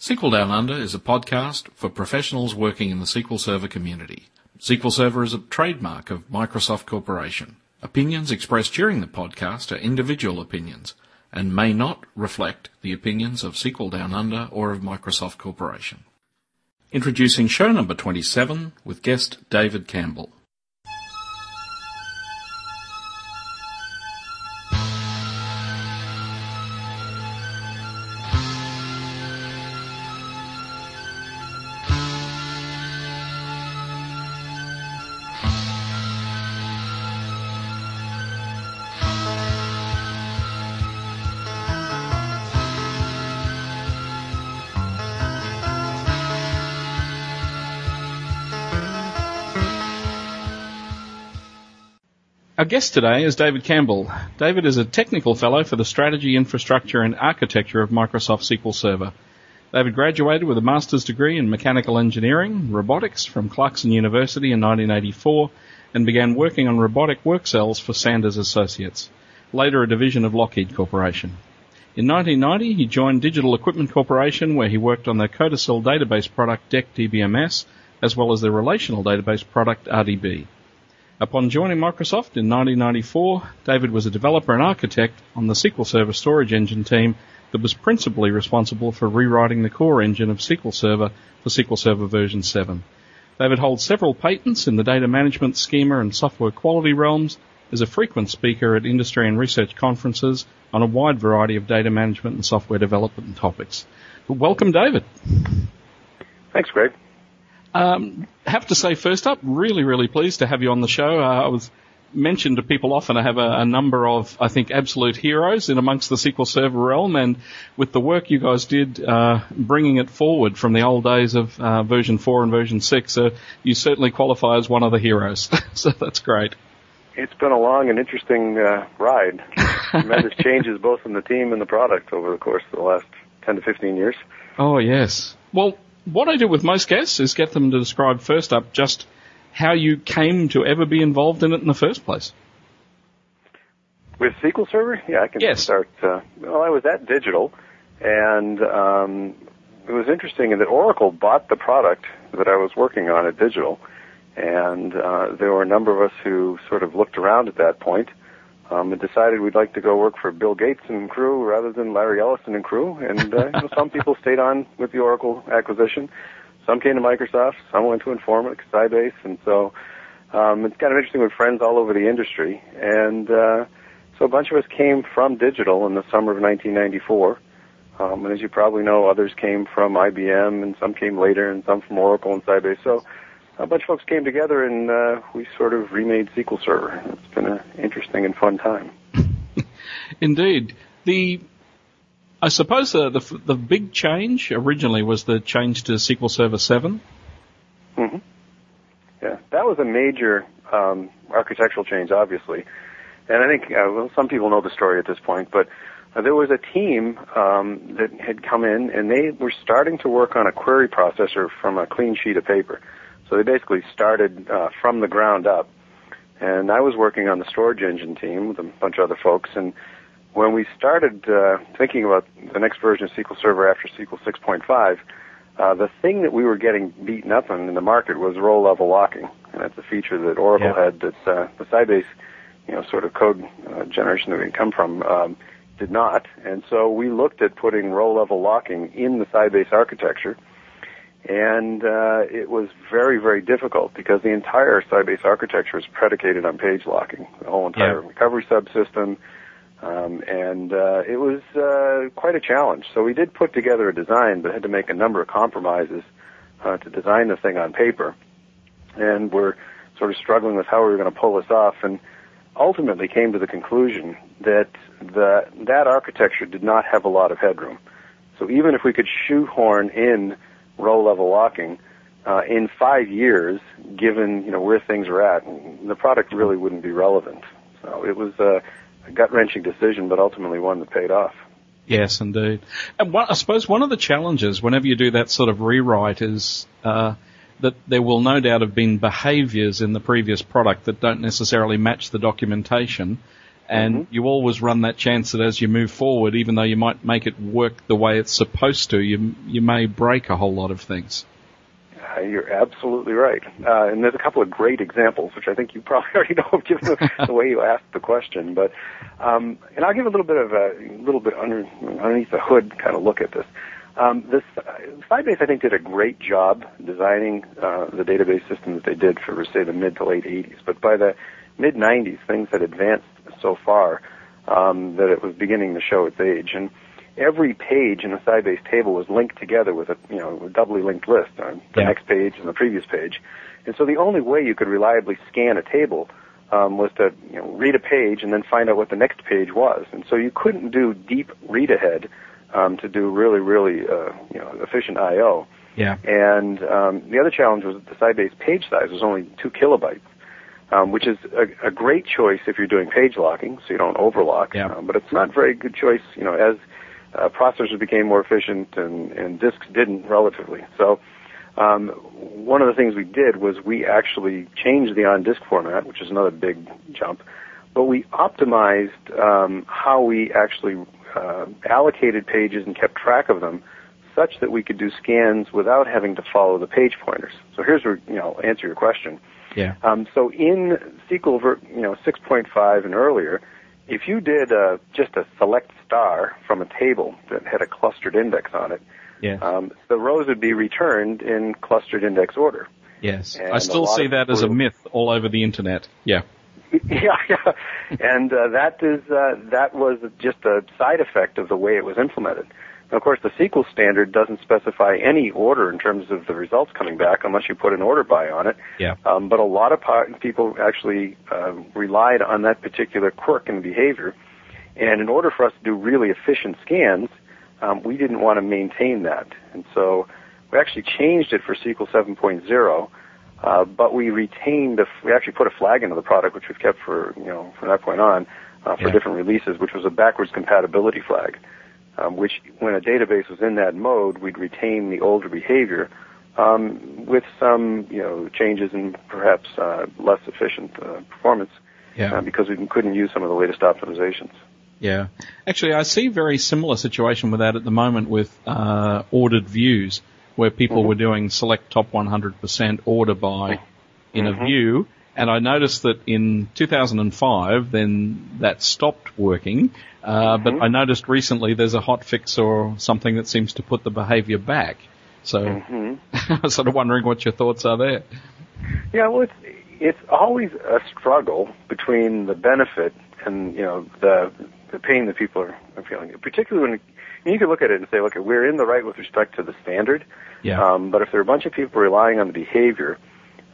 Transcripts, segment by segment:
SQL Down Under is a podcast for professionals working in the SQL Server community. SQL Server is a trademark of Microsoft Corporation. Opinions expressed during the podcast are individual opinions and may not reflect the opinions of SQL Down Under or of Microsoft Corporation. Introducing show number 27 with guest David Campbell. Guest today is David Campbell. David is a technical fellow for the strategy, infrastructure and architecture of Microsoft SQL Server. David graduated with a master's degree in mechanical engineering, robotics from Clarkson University in 1984 and began working on robotic work cells for Sanders Associates, later a division of Lockheed Corporation. In 1990, he joined Digital Equipment Corporation where he worked on their CODASYL database product DEC DBMS as well as their relational database product RDB. Upon joining Microsoft in 1994, David was a developer and architect on the SQL Server storage engine team that was principally responsible for rewriting the core engine of SQL Server for SQL Server version 7. David holds several patents in the data management schema and software quality realms, is a frequent speaker at industry and research conferences on a wide variety of data management and software development topics. Welcome, David. Thanks, Greg. Um, have to say, first up, really, really pleased to have you on the show. Uh, I was mentioned to people often. I have a, a, number of, I think, absolute heroes in amongst the SQL Server realm, and with the work you guys did, uh, bringing it forward from the old days of uh, version four and version six, uh, you certainly qualify as one of the heroes. so that's great. It's been a long and interesting uh, ride. Tremendous changes both in the team and the product over the course of the last 10 to 15 years. Oh yes. Well, what I do with most guests is get them to describe first up just how you came to ever be involved in it in the first place. With SQL Server? Yeah, I can yes. start. Uh, well, I was at Digital, and um, it was interesting in that Oracle bought the product that I was working on at Digital, and uh, there were a number of us who sort of looked around at that point um, and decided we'd like to go work for Bill Gates and crew rather than Larry Ellison and crew. And uh, you know, some people stayed on with the Oracle acquisition. Some came to Microsoft. Some went to Informatica, Sybase, and so um, it's kind of interesting with friends all over the industry. And uh, so a bunch of us came from digital in the summer of 1994. Um, and as you probably know, others came from IBM, and some came later, and some from Oracle and Sybase. So a bunch of folks came together and uh, we sort of remade SQL Server. It's been an interesting and fun time. Indeed. The I suppose the, the, the big change originally was the change to SQL Server 7. Mm-hmm. Yeah, that was a major um, architectural change, obviously. And I think uh, well, some people know the story at this point, but uh, there was a team um, that had come in and they were starting to work on a query processor from a clean sheet of paper. So they basically started uh, from the ground up. And I was working on the storage engine team with a bunch of other folks. And when we started uh, thinking about the next version of SQL Server after SQL 6.5, uh, the thing that we were getting beaten up on in the market was row level locking. And that's a feature that Oracle yeah. had that uh, the Sybase, you know, sort of code uh, generation that we come from um, did not. And so we looked at putting row level locking in the Sybase architecture and uh, it was very, very difficult because the entire Sybase architecture is predicated on page locking, the whole entire yeah. recovery subsystem, um, and uh, it was uh, quite a challenge. So we did put together a design, but had to make a number of compromises uh, to design the thing on paper, and we're sort of struggling with how we were going to pull this off, and ultimately came to the conclusion that the, that architecture did not have a lot of headroom. So even if we could shoehorn in row level locking, uh, in five years, given you know where things are at, the product really wouldn't be relevant. So it was a, a gut wrenching decision, but ultimately one that paid off. Yes, indeed. And I suppose one of the challenges whenever you do that sort of rewrite is uh, that there will no doubt have been behaviours in the previous product that don't necessarily match the documentation. And Mhm. you always run that chance that as you move forward, even though you might make it work the way it's supposed to, you you may break a whole lot of things. Uh, you're absolutely right. Uh, and there's a couple of great examples, which I think you probably already know, given the, the way you asked the question. But um, and I'll give a little bit of a little bit under, underneath the hood kind of look at this. Um, this uh, Sybase, I think, did a great job designing uh, the database system that they did for, say, the mid to late 80s. But by the mid 90s, things had advanced so far um, that it was beginning to show its age. And every page in the Sybase table was linked together with a you know a doubly linked list on the Yeah. next page and the previous page. And so the only way you could reliably scan a table um, was to you know, read a page and then find out what the next page was. And so you couldn't do deep read ahead um, to do really really uh, you know efficient I/O. Yeah. And um, the other challenge was that the Sybase page size was only two kilobytes, um, which is a, a great choice if you're doing page locking, so you don't overlock. Yeah. Um, but it's not a very good choice, you know, as uh, processors became more efficient and, and disks didn't relatively. So um, one of the things we did was we actually changed the on-disk format, which is another big jump, but we optimized um, how we actually uh, allocated pages and kept track of them such that we could do scans without having to follow the page pointers. So here's where, you know, answer your question. Yeah. Um, so in SQL, ver- you know, 6.5 and earlier, if you did uh, just a select star from a table that had a clustered index on it, Yes. um, the rows would be returned in clustered index order. yes. and I a still see that as a myth all over the internet. Yeah. yeah, yeah, and uh, that is uh, that was just a side effect of the way it was implemented. Of course, the SQL standard doesn't specify any order in terms of the results coming back unless you put an order by on it. Yeah. Um, but a lot of people actually uh, relied on that particular quirk in behavior. And in order for us to do really efficient scans, um, we didn't want to maintain that. And so we actually changed it for SQL 7.0, uh, but we retained, a, we actually put a flag into the product, which we've kept for, you know, from that point on, uh, for Yeah. different releases, which was a backwards compatibility flag, um, which when a database was in that mode, we'd retain the older behavior, um, with some, you know, changes in perhaps uh, less efficient uh, performance Yeah. uh, because we couldn't use some of the latest optimizations. Yeah. Actually, I see a very similar situation with that at the moment with uh, ordered views, where people Mhm. were doing select top 100% order by in a Mhm. view, and I noticed that in 2005, then that stopped working. Uh, But Mhm. I noticed recently there's a hot fix or something that seems to put the behaviour back. So hmm I was sort of wondering what your thoughts are there. Yeah, well, it's it's always a struggle between the benefit and you know the the pain that people are, are feeling. Particularly when you can look at it and say, look, we're in the right with respect to the standard. Yeah. Um, but if there are a bunch of people relying on the behavior,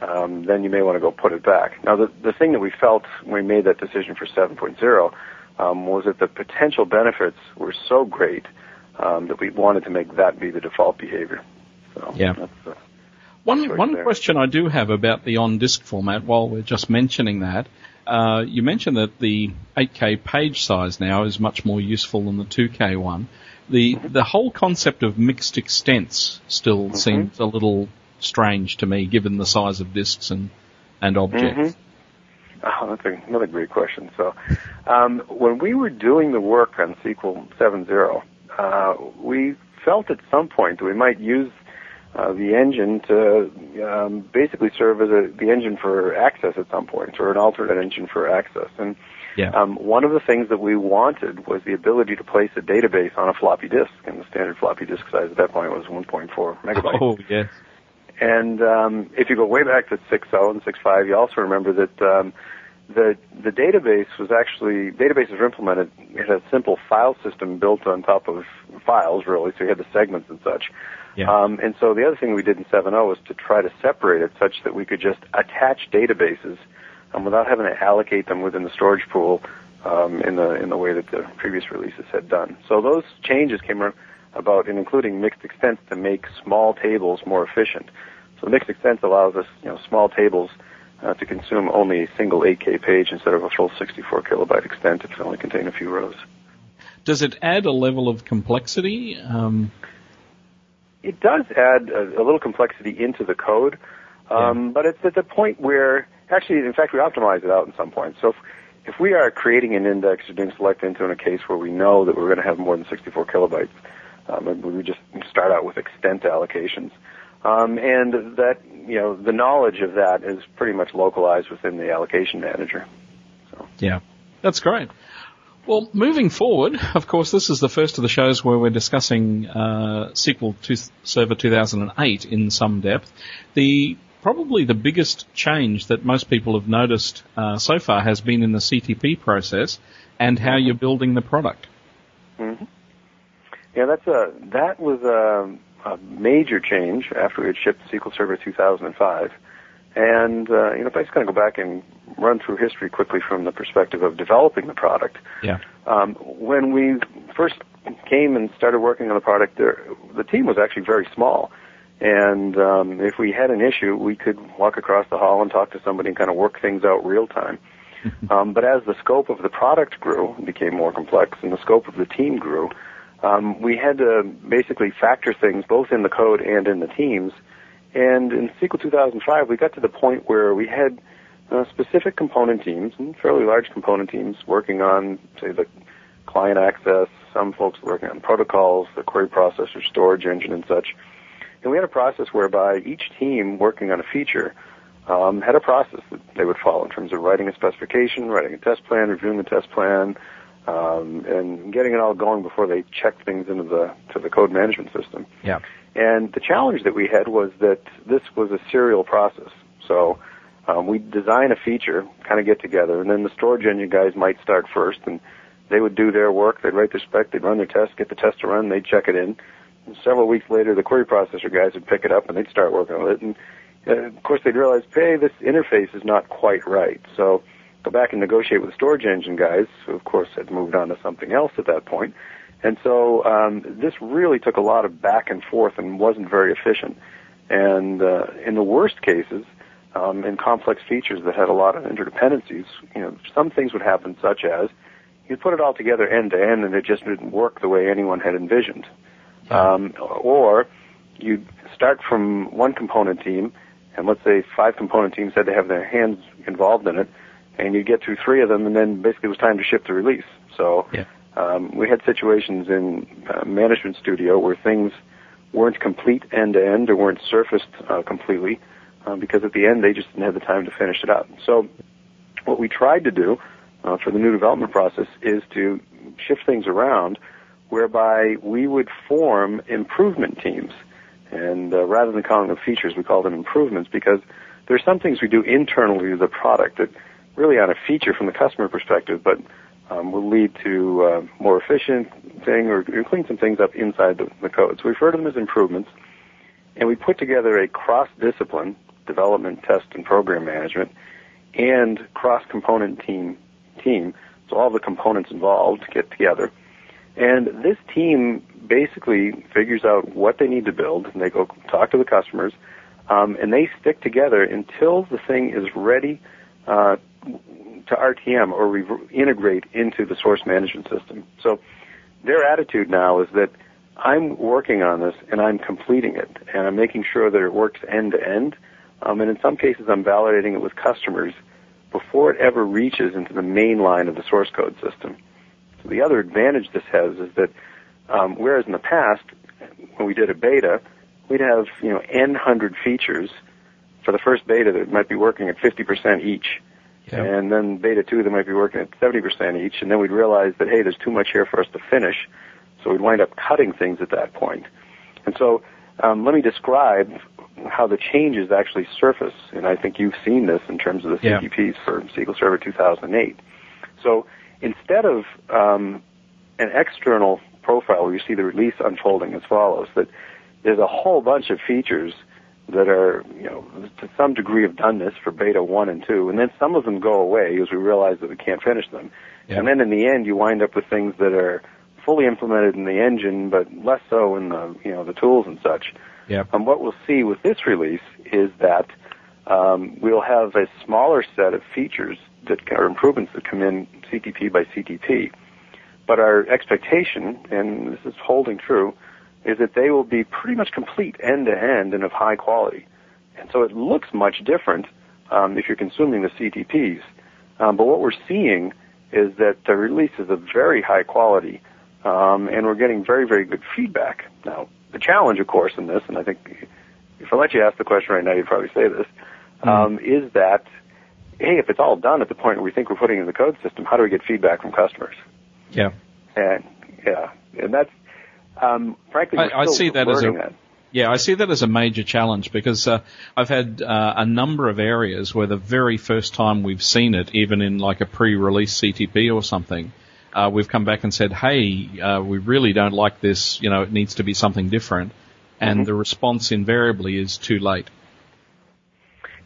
um, then you may want to go put it back. Now, the the thing that we felt when we made that decision for 7.0 um, was that the potential benefits were so great um, that we wanted to make that be the default behavior. So Yeah. That's, uh, One one there. question I do have about the on disk format, while we're just mentioning that, uh, you mentioned that the 8K page size now is much more useful than the 2K one. The the whole concept of mixed extents still Mm-hmm. seems a little strange to me, given the size of disks and and objects. Mhm. Oh, that's a, another great question. So, um, when we were doing the work on SQL 7.0, uh, we felt at some point that we might use uh, the engine to um, basically serve as a, the engine for access at some point, or an alternate engine for access. And Yeah. um, one of the things that we wanted was the ability to place a database on a floppy disk, and the standard floppy disk size at that point was 1.4 megabytes. Oh yes. And um, if you go way back to 6.0 and 6.5, you also remember that um, the the database was actually databases were implemented. It had a simple file system built on top of files, really. So you had the segments and such. Yeah. Um, and so the other thing we did in 7.0 was to try to separate it such that we could just attach databases um, without having to allocate them within the storage pool um, in the in the way that the previous releases had done. So those changes came ar- about in including mixed extents to make small tables more efficient. So mixed extents allows us, you know, small tables uh, to consume only a single 8K page instead of a full 64 kilobyte extent if can only contain a few rows. Does it add a level of complexity? Um, It does add a, a little complexity into the code, um, but it's at the point where actually, in fact, we optimize it out in some point. So if, if we are creating an index or doing select into in a case where we know that we're going to have more than 64 kilobytes, um, we just start out with extent allocations. Um, and that, you know, the knowledge of that is pretty much localized within the allocation manager. So. Yeah, that's great. Well, moving forward, of course, this is the first of the shows where we're discussing uh, SQL to Server 2008 in some depth. The probably the biggest change that most people have noticed uh, so far has been in the CTP process and how you're building the product. Yeah, that's a that was a, a major change after we had shipped SQL Server 2005. And uh, you know, if I just kind of go back and run through history quickly from the perspective of developing the product. Yeah. Um, when we first came and started working on the product, there, the team was actually very small. And um, if we had an issue, we could walk across the hall and talk to somebody and kind of work things out real time. um, but as the scope of the product grew and became more complex, and the scope of the team grew, um, we had to basically factor things both in the code and in the teams and in SQL 2005, we got to the point where we had uh, specific component teams, and fairly large component teams, working on, say, the client access, some folks working on protocols, the query processor, storage engine, and such. And we had a process whereby each team working on a feature um, had a process that they would follow in terms of writing a specification, writing a test plan, reviewing the test plan, um, and getting it all going before they check things into the to the code management system. Yeah. And the challenge that we had was that this was a serial process. So um, we design a feature, kind of get together, and then the storage engine guys might start first, and they would do their work. They'd write their spec, they'd run their test, get the test to run, they'd check it in. And several weeks later, the query processor guys would pick it up and they'd start working on it. And uh, of course, they'd realize, hey, this interface is not quite right. So go back and negotiate with the storage engine guys, who of course had moved on to something else at that point. and so um, this really took a lot of back and forth and wasn't very efficient. And uh, in the worst cases, um, in complex features that had a lot of interdependencies, you know, some things would happen such as you'd put it all together end to end and it just didn't work the way anyone had envisioned. Um, or you'd start from one component team and let's say five component teams had to have their hands involved in it and you'd get through three of them and then basically it was time to ship the release. So yeah. Um, we had situations in uh, management studio where things weren't complete end to end or weren't surfaced uh, completely uh, because at the end they just didn't have the time to finish it up. So what we tried to do uh, for the new development process is to shift things around whereby we would form improvement teams. And uh, rather than calling them features, we call them improvements because there are some things we do internally to the product that really on a feature from the customer perspective, but um, will lead to uh, more efficient thing or, or clean some things up inside the, the code. So we refer to them as improvements, and we put together a cross-discipline development, test, and program management, and cross-component team team. So all the components involved get together, and this team basically figures out what they need to build, and they go talk to the customers, um, and they stick together until the thing is ready uh, to RTM or re- integrate into the source management system. So their attitude now is that I'm working on this and I'm completing it and I'm making sure that it works end to end. Um, and in some cases, I'm validating it with customers before it ever reaches into the main line of the source code system. So the other advantage this has is that um, whereas in the past, when we did a beta, we'd have you know n hundred features for the first beta that might be working at 50% each. Yeah. And then beta 2 they might be working at 70% each, and then we'd realize that, hey, there's too much here for us to finish, so we'd wind up cutting things at that point. And so um, let me describe how the changes actually surface, and I think you've seen this in terms of the yeah. CTPs for SQL Server 2008. So instead of um, an external profile where you see the release unfolding as follows, that there's a whole bunch of features that are, you know, to some degree of doneness for beta 1 and 2, and then some of them go away as we realize that we can't finish them. Yeah. And then in the end, you wind up with things that are fully implemented in the engine, but less so in the, you know, the tools and such. Yeah. And what we'll see with this release is that um, we'll have a smaller set of features that are improvements that come in CTP by CTP. But our expectation, and this is holding true, is that they will be pretty much complete end to end and of high quality. And so it looks much different um, if you're consuming the CTPs. Um, but what we're seeing is that the release is of very high quality, um, and we're getting very, very good feedback. Now, the challenge, of course, in this, and I think if I let you ask the question right now, you'd probably say this, mm-hmm. um, is that, hey, if it's all done at the point where we think we're putting in the code system, how do we get feedback from customers? Yeah. And yeah, and that's um, frankly, I, I, see that as a that. yeah, I see that as a major challenge because uh, I've had uh, a number of areas where the very first time we've seen it, even in like a pre-release CTP or something, uh, we've come back and said, "Hey, uh, we really don't like this. You know, it needs to be something different." And mm-hmm. the response invariably is too late.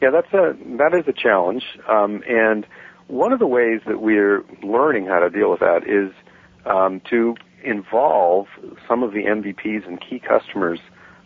Yeah, that's a that is a challenge, um, and one of the ways that we're learning how to deal with that is um, to involve some of the MVPs and key customers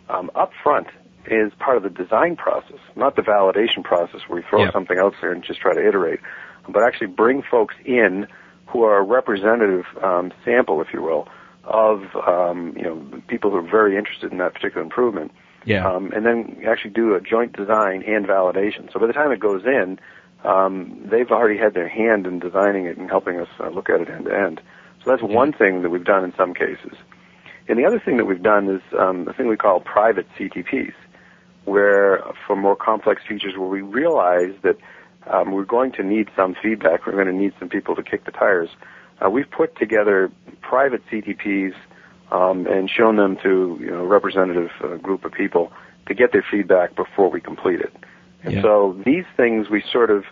um, up front is part of the design process, not the validation process where we throw something out there and just try to iterate, but actually bring folks in who are a representative um, sample, if you will, of um, you know people who are very interested in that particular improvement. Yeah. Um, and then actually do a joint design and validation. So by the time it goes in, um, they've already had their hand in designing it and helping us uh, look at it end to end. So that's one thing that we've done in some cases. And the other thing that we've done is um, a thing we call private CTPs, where for more complex features where we realize that um, we're going to need some feedback, we're going to need some people to kick the tires. Uh, we've put together private CTPs um, and shown them to you know a representative uh, group of people to get their feedback before we complete it. And yeah. so these things we sort of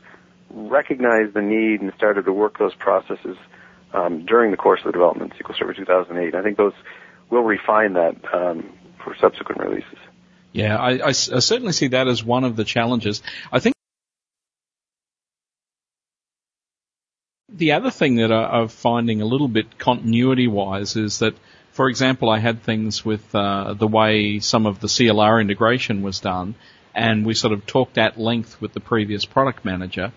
recognized the need and started to work those processes um, during the course of the development SQL Server 2008. I think those will refine that um, for subsequent releases. Yeah, I, I, I certainly see that as one of the challenges. I think the other thing that I, I'm finding a little bit continuity wise is that, for example, I had things with uh, the way some of the CLR integration was done, and we sort of talked at length with the previous product manager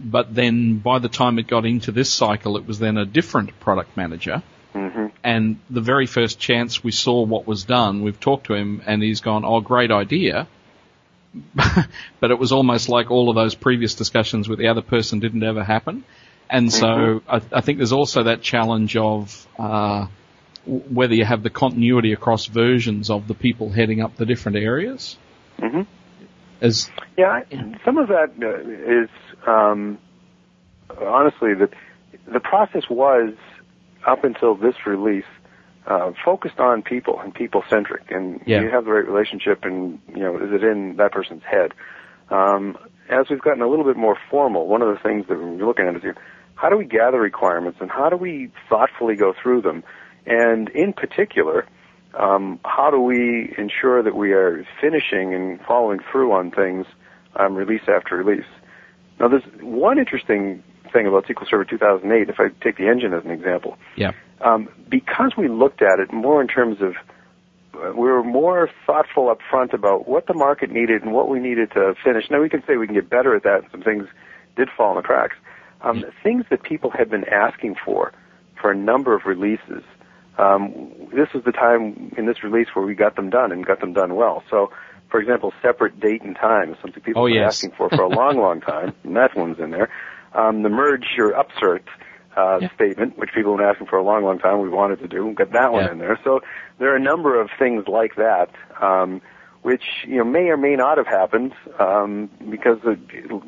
but then by the time it got into this cycle, it was then a different product manager. Mm-hmm. And the very first chance we saw what was done, we've talked to him and he's gone, oh, great idea. but it was almost like all of those previous discussions with the other person didn't ever happen. And so mm-hmm. I, I, think there's also that challenge of, uh, whether you have the continuity across versions of the people heading up the different areas. Mm-hmm. As, yeah, some of that uh, um, honestly, the the process was up until this release uh, focused on people and people centric, and yeah. you have the right relationship, and you know, is it in that person's head? Um, as we've gotten a little bit more formal, one of the things that we're looking at is how do we gather requirements and how do we thoughtfully go through them, and in particular. Um, how do we ensure that we are finishing and following through on things um, release after release? Now, there's one interesting thing about SQL Server 2008, if I take the engine as an example. Yeah. Um, because we looked at it more in terms of, uh, we were more thoughtful up front about what the market needed and what we needed to finish. Now, we can say we can get better at that. Some things did fall in the cracks. Um, yeah. Things that people had been asking for for a number of releases. Um, this was the time in this release where we got them done and got them done well. So for example, separate date and time is something people oh, have been yes. asking for for a long, long time, and that one's in there. Um, the merge or upsert uh, yeah. statement, which people have been asking for a long, long time, we wanted to do, we got that one yeah. in there. So there are a number of things like that, um, which you know may or may not have happened um, because the,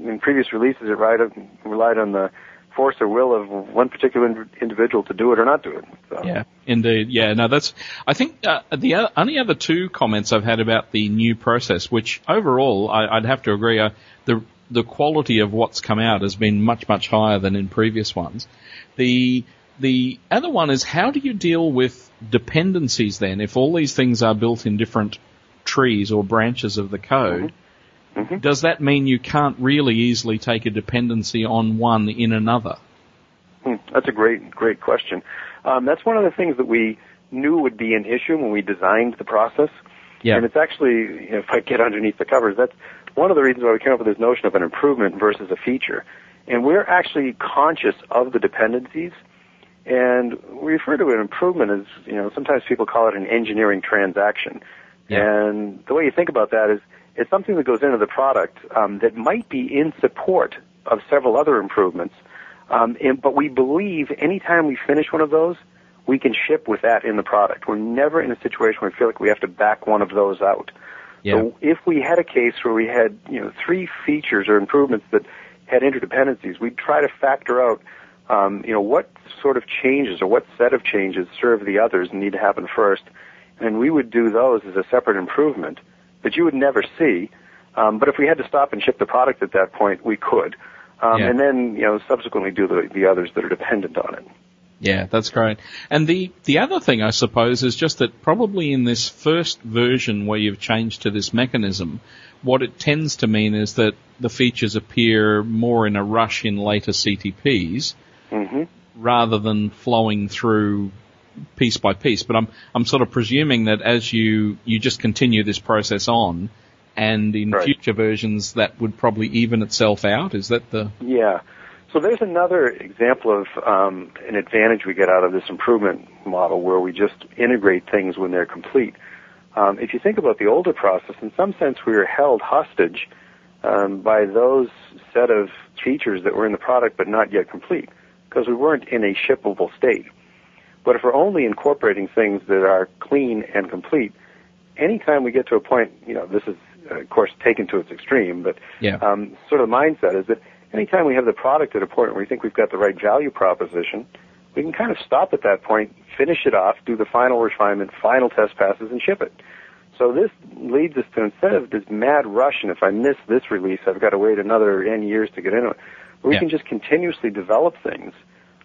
in previous releases it relied on, relied on the force or will of one particular individual to do it or not do it. So. Yeah, indeed. Yeah, no, that's. I think uh, the other, only other two comments I've had about the new process, which overall I, would have to agree, uh, the the quality of what's come out has been much much higher than in previous ones. The the other one is how do you deal with dependencies then? If all these things are built in different trees or branches of the code. Mm-hmm Mm-hmm. Does that mean you can't really easily take a dependency on one in another? Hmm, that's a great, great question. Um, that's one of the things that we knew would be an issue when we designed the process. Yeah. And it's actually, you know, if I get underneath the covers, that's one of the reasons why we came up with this notion of an improvement versus a feature. And we're actually conscious of the dependencies. And we refer to an improvement as, you know, sometimes people call it an engineering transaction. Yeah. And the way you think about that is it's something that goes into the product um, that might be in support of several other improvements. Um, and, but we believe anytime we finish one of those, we can ship with that in the product. We're never in a situation where we feel like we have to back one of those out. Yeah. So if we had a case where we had, you know, three features or improvements that had interdependencies, we'd try to factor out, um, you know, what sort of changes or what set of changes serve the others and need to happen first. And we would do those as a separate improvement that you would never see. Um, but if we had to stop and ship the product at that point, we could. Um, Yeah. And then, you know, subsequently do the, the others that are dependent on it. Yeah, that's great. And the, the other thing, I suppose, is just that probably in this first version where you've changed to this mechanism, what it tends to mean is that the features appear more in a rush in later CTPs hmm rather than flowing through piece by piece. But I'm, I'm sort of presuming that as you, you just continue this process on, and in Right. future versions that would probably even itself out. Is that the, Yeah. So there's another example of um, an advantage we get out of this improvement model where we just integrate things when they're complete. Um, if you think about the older process, in some sense we were held hostage um, by those set of features that were in the product but not yet complete because we weren't in a shippable state. But if we're only incorporating things that are clean and complete, anytime we get to a point, you know, this is uh, of course taken to its extreme, but yeah, um, sort of mindset is that anytime we have the product at a point where we think we've got the right value proposition, we can kind of stop at that point, finish it off, do the final refinement, final test passes, and ship it. So this leads us to instead of this mad rush, and if I miss this release, I've got to wait another N years to get into it. We Yeah. can just continuously develop things,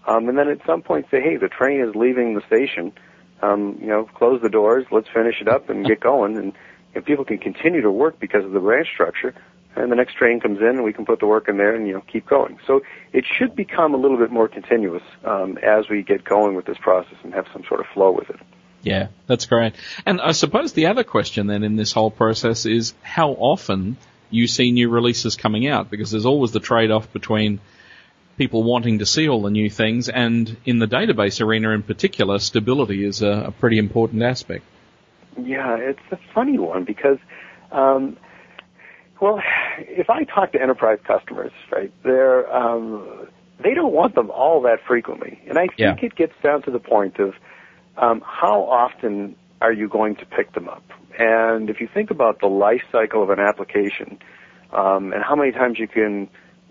um, and then at some point say, hey, the train is leaving the station. Um, you know, close the doors, let's finish it up and get going. And if people can continue to work because of the branch structure, and the next train comes in, and we can put the work in there and you know keep going. So it should become a little bit more continuous um, as we get going with this process and have some sort of flow with it. Yeah, that's great. And I suppose the other question then in this whole process is how often you see new releases coming out because there's always the trade-off between people wanting to see all the new things and in the database arena in particular, stability is a, a pretty important aspect. Yeah, it's a funny one because, um, well, if I talk to enterprise customers, right, they're um, they don't want them all that frequently, and I think Yeah. it gets down to the point of um, how often are you going to pick them up? And if you think about the life cycle of an application um, and how many times you can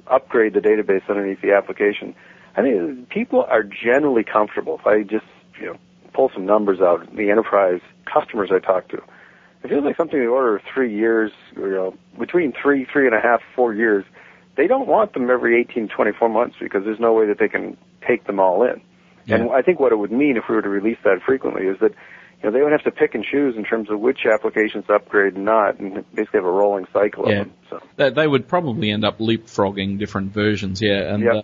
upgrade the database underneath the application, I think people are generally comfortable. If I just you know pull some numbers out, the enterprise customers I talk to, it feels like something in the order of three years, you know, between three, three and a half, four years. They don't want them every 18, 24 months because there's no way that they can take them all in. And I think what it would mean if we were to release that frequently is that you know they would have to pick and choose in terms of which applications upgrade and not, and basically have a rolling cycle Yeah. of them. So They, they would probably end up leapfrogging different versions, yeah. And Yep. uh,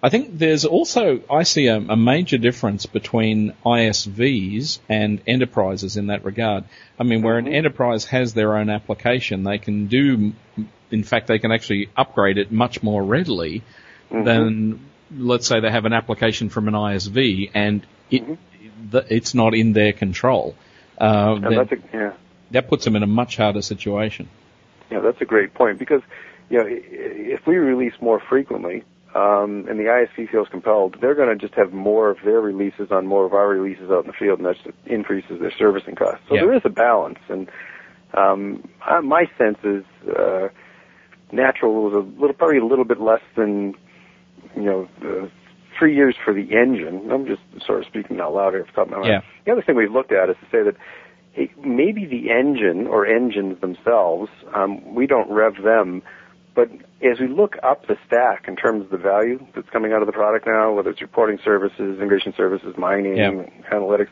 I think there's also I see a, a major difference between ISVs and enterprises in that regard. I mean, where an enterprise has their own application, they can do, in fact, they can actually upgrade it much more readily than, let's say, they have an application from an ISV and it the, it's not in their control. Uh, then that's a, yeah. that puts them in a much harder situation. Yeah, that's a great point because you know if we release more frequently um, and the ISV feels compelled, they're going to just have more of their releases on more of our releases out in the field, and that just increases their servicing costs. So Yeah. there is a balance, and um, my sense is uh, natural was a little, probably a little bit less than you know. Uh, Three years for the engine. I'm just sort of speaking out loud here. Off the top of my mind. Yeah. The other thing we've looked at is to say that hey, maybe the engine or engines themselves, um, we don't rev them, but as we look up the stack in terms of the value that's coming out of the product now, whether it's reporting services, integration services, mining, Yeah. analytics,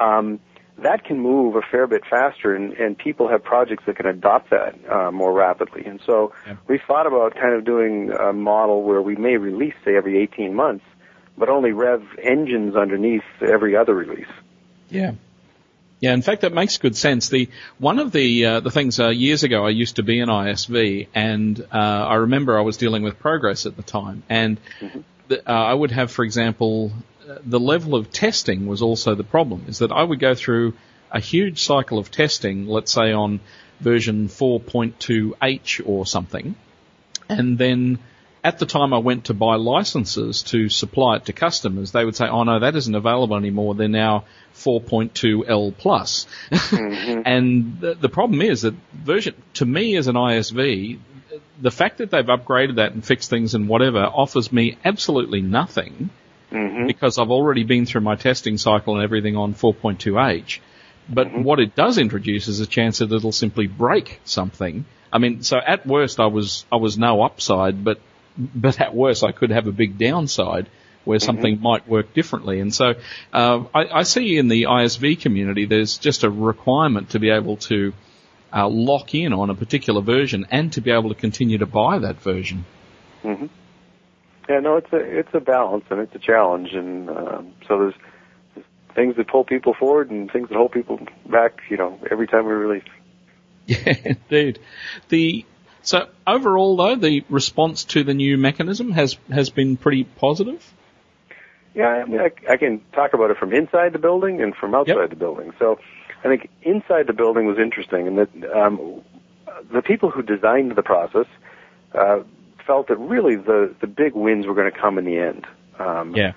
um, that can move a fair bit faster, and, and people have projects that can adopt that uh, more rapidly. And so Yeah. we thought about kind of doing a model where we may release, say, every 18 months, but only rev engines underneath every other release. Yeah. Yeah, in fact, that makes good sense. The one of the uh, the things uh, years ago, I used to be an ISV, and uh, I remember I was dealing with progress at the time, and the, uh, I would have, for example, uh, the level of testing was also the problem. Is that I would go through a huge cycle of testing, let's say on version 4.2H or something, and then at the time I went to buy licenses to supply it to customers, they would say, "Oh no, that isn't available anymore. They're now 4.2L plus." Mm-hmm. and the, the problem is that version to me as an ISV, the fact that they've upgraded that and fixed things and whatever offers me absolutely nothing mm-hmm. because I've already been through my testing cycle and everything on 4.2H. But mm-hmm. what it does introduce is a chance that it'll simply break something. I mean, so at worst I was, I was no upside, but, but at worst I could have a big downside where mm-hmm. something might work differently. And so, uh, I, I, see in the ISV community there's just a requirement to be able to, uh, lock in on a particular version and to be able to continue to buy that version. Mm-hmm. Yeah, no, it's a it's a balance and it's a challenge, and um, so there's, there's things that pull people forward and things that hold people back. You know, every time we release. Yeah, indeed. The so overall though, the response to the new mechanism has has been pretty positive. Yeah, I mean, I, I can talk about it from inside the building and from outside yep. the building. So, I think inside the building was interesting, and that um, the people who designed the process uh, felt that really the the big wins were going to come in the end. Um, yeah.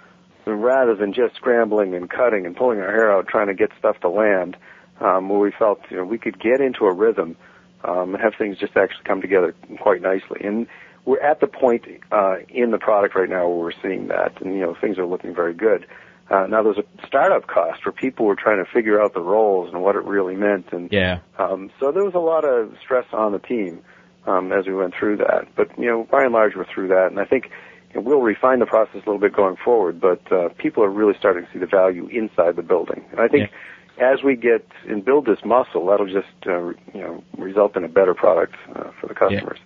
Rather than just scrambling and cutting and pulling our hair out trying to get stuff to land, um, where we felt you know we could get into a rhythm um, and have things just actually come together quite nicely. And we're at the point uh, in the product right now where we're seeing that, and you know things are looking very good. Uh, now there's a startup cost where people were trying to figure out the roles and what it really meant, and yeah. Um, so there was a lot of stress on the team um, as we went through that. But you know, by and large, we're through that, and I think you know, we'll refine the process a little bit going forward. But uh, people are really starting to see the value inside the building, and I think. Yeah. As we get and build this muscle, that'll just uh, you know result in a better product uh, for the customers.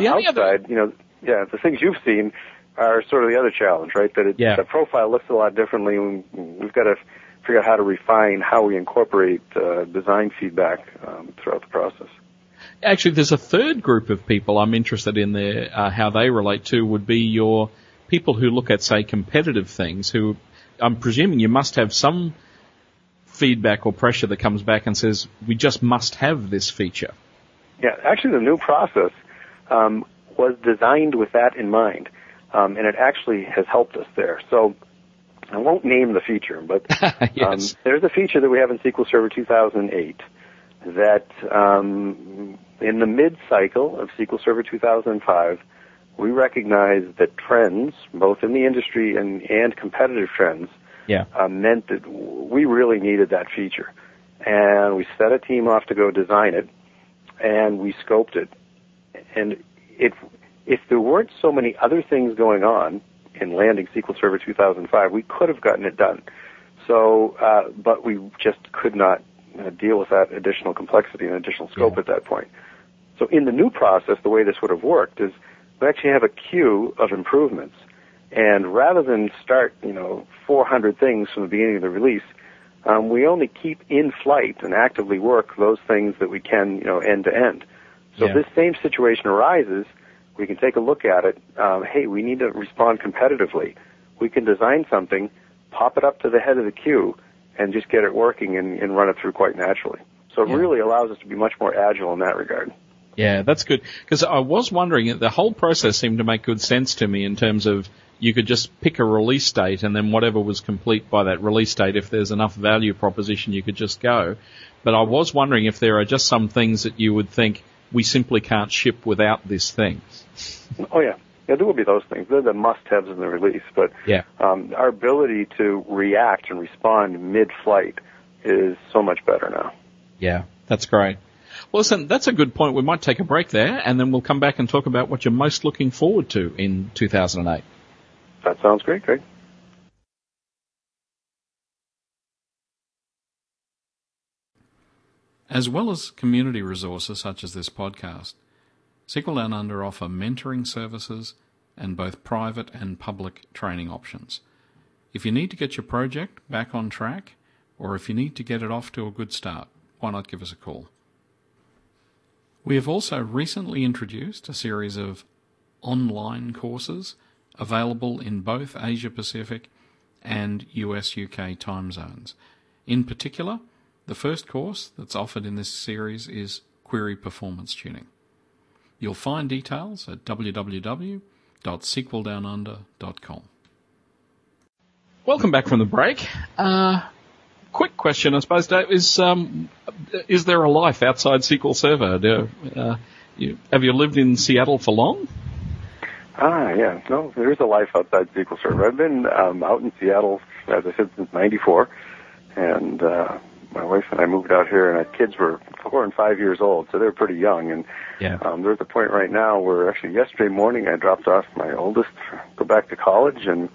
Yeah. The outside, other... you know, yeah, the things you've seen are sort of the other challenge, right? That it, yeah. the profile looks a lot differently. We've got to figure out how to refine how we incorporate uh, design feedback um, throughout the process. Actually, there's a third group of people I'm interested in there, uh, how they relate to would be your people who look at, say, competitive things, who I'm presuming you must have some feedback or pressure that comes back and says, we just must have this feature. Yeah, actually the new process um, was designed with that in mind, um, and it actually has helped us there. So I won't name the feature, but yes. um, there's a feature that we have in SQL Server 2008 that um, in the mid-cycle of SQL Server 2005, we recognized that trends, both in the industry and, and competitive trends, yeah. uh, meant that we really needed that feature. And we set a team off to go design it, and we scoped it. And it, if there weren't so many other things going on in landing SQL Server 2005, we could have gotten it done. So, uh, but we just could not uh, deal with that additional complexity and additional scope yeah. at that point. So in the new process, the way this would have worked is we actually have a queue of improvements. And rather than start, you know, 400 things from the beginning of the release, um, we only keep in flight and actively work those things that we can, you know, end to end. So yeah. if this same situation arises, we can take a look at it. Um, hey, we need to respond competitively. We can design something, pop it up to the head of the queue, and just get it working and, and run it through quite naturally. So it yeah. really allows us to be much more agile in that regard. Yeah, that's good. Because I was wondering, the whole process seemed to make good sense to me in terms of you could just pick a release date and then whatever was complete by that release date, if there's enough value proposition, you could just go. But I was wondering if there are just some things that you would think we simply can't ship without this thing. Oh yeah. Yeah, there will be those things. They're the must-haves in the release, but yeah. um, our ability to react and respond mid-flight is so much better now. Yeah, that's great. Well, listen, that's a good point. We might take a break there, and then we'll come back and talk about what you're most looking forward to in 2008. That sounds great, Greg. As well as community resources such as this podcast, SQL Under offer mentoring services and both private and public training options. If you need to get your project back on track, or if you need to get it off to a good start, why not give us a call? We have also recently introduced a series of online courses available in both Asia Pacific and US UK time zones. In particular, the first course that's offered in this series is Query Performance Tuning. You'll find details at www.sqldownunder.com. Welcome back from the break. Uh, quick question, I suppose, Dave, is um, is there a life outside SQL Server? Do, uh, you, have you lived in Seattle for long? Ah, yeah. No, there is a life outside SQL Server. I've been um, out in Seattle, as I said, since '94, and uh, my wife and I moved out here, and our kids were four and five years old, so they're pretty young. And yeah. um, there's a point right now where actually yesterday morning I dropped off my oldest to go back to college, and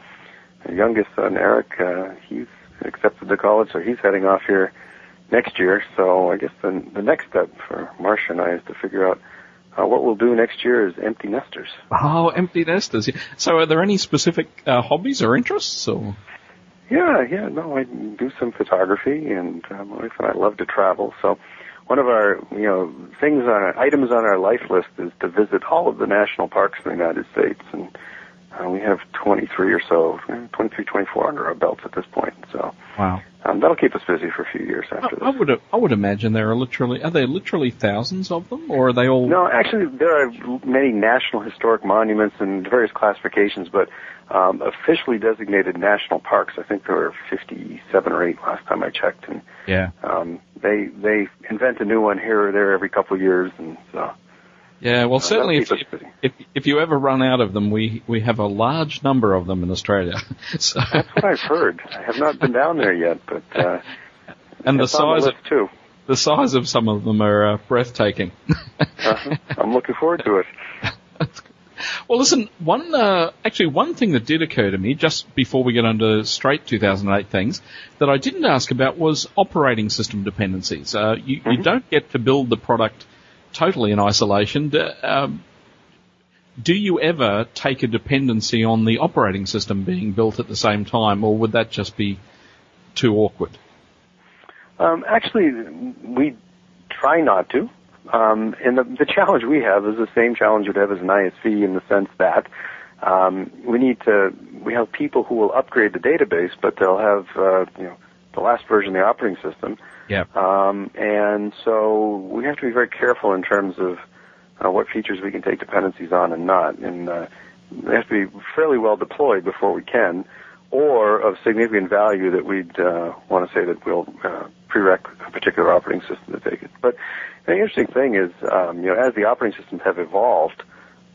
my youngest son Eric, uh, he's accepted the college, so he's heading off here next year. So I guess the the next step for Marcia and I is to figure out uh, what we'll do next year is empty nesters. Oh, empty nesters. So are there any specific uh, hobbies or interests or? Yeah, yeah, no, I do some photography, and uh, my wife and I love to travel. So, one of our, you know, things on our, items on our life list is to visit all of the national parks in the United States, and uh, we have 23 or so, 23, 24 under our belts at this point. So, wow, um, that'll keep us busy for a few years after I, this. I would, I would imagine there are literally, are there literally thousands of them, or are they all? No, actually, there are many national historic monuments and various classifications, but um, officially designated national parks. I think there were 57 or 8 last time I checked, and yeah, um, they they invent a new one here or there every couple of years, and so. Yeah, well, certainly if, that'll keep us busy. if if you ever run out of them, we we have a large number of them in Australia. so, That's what I've heard. I have not been down there yet, but uh, and the size the of too. the size of some of them are uh, breathtaking. Uh-huh. I'm looking forward to it. Well, listen, one uh, actually one thing that did occur to me just before we get into straight 2008 things that I didn't ask about was operating system dependencies. Uh, you, you don't get to build the product totally in isolation. Do, um, do you ever take a dependency on the operating system being built at the same time, or would that just be too awkward? Um, actually, we try not to. Um, and the, the challenge we have is the same challenge you'd have as an ISV in the sense that um, we need to. We have people who will upgrade the database, but they'll have uh, you know the last version of the operating system. Yeah. Um, and so we have to be very careful in terms of uh, what features we can take dependencies on and not. And uh, they have to be fairly well deployed before we can, or of significant value that we'd uh, want to say that we'll uh, prereq a particular operating system to take it. But the interesting thing is, um, you know, as the operating systems have evolved,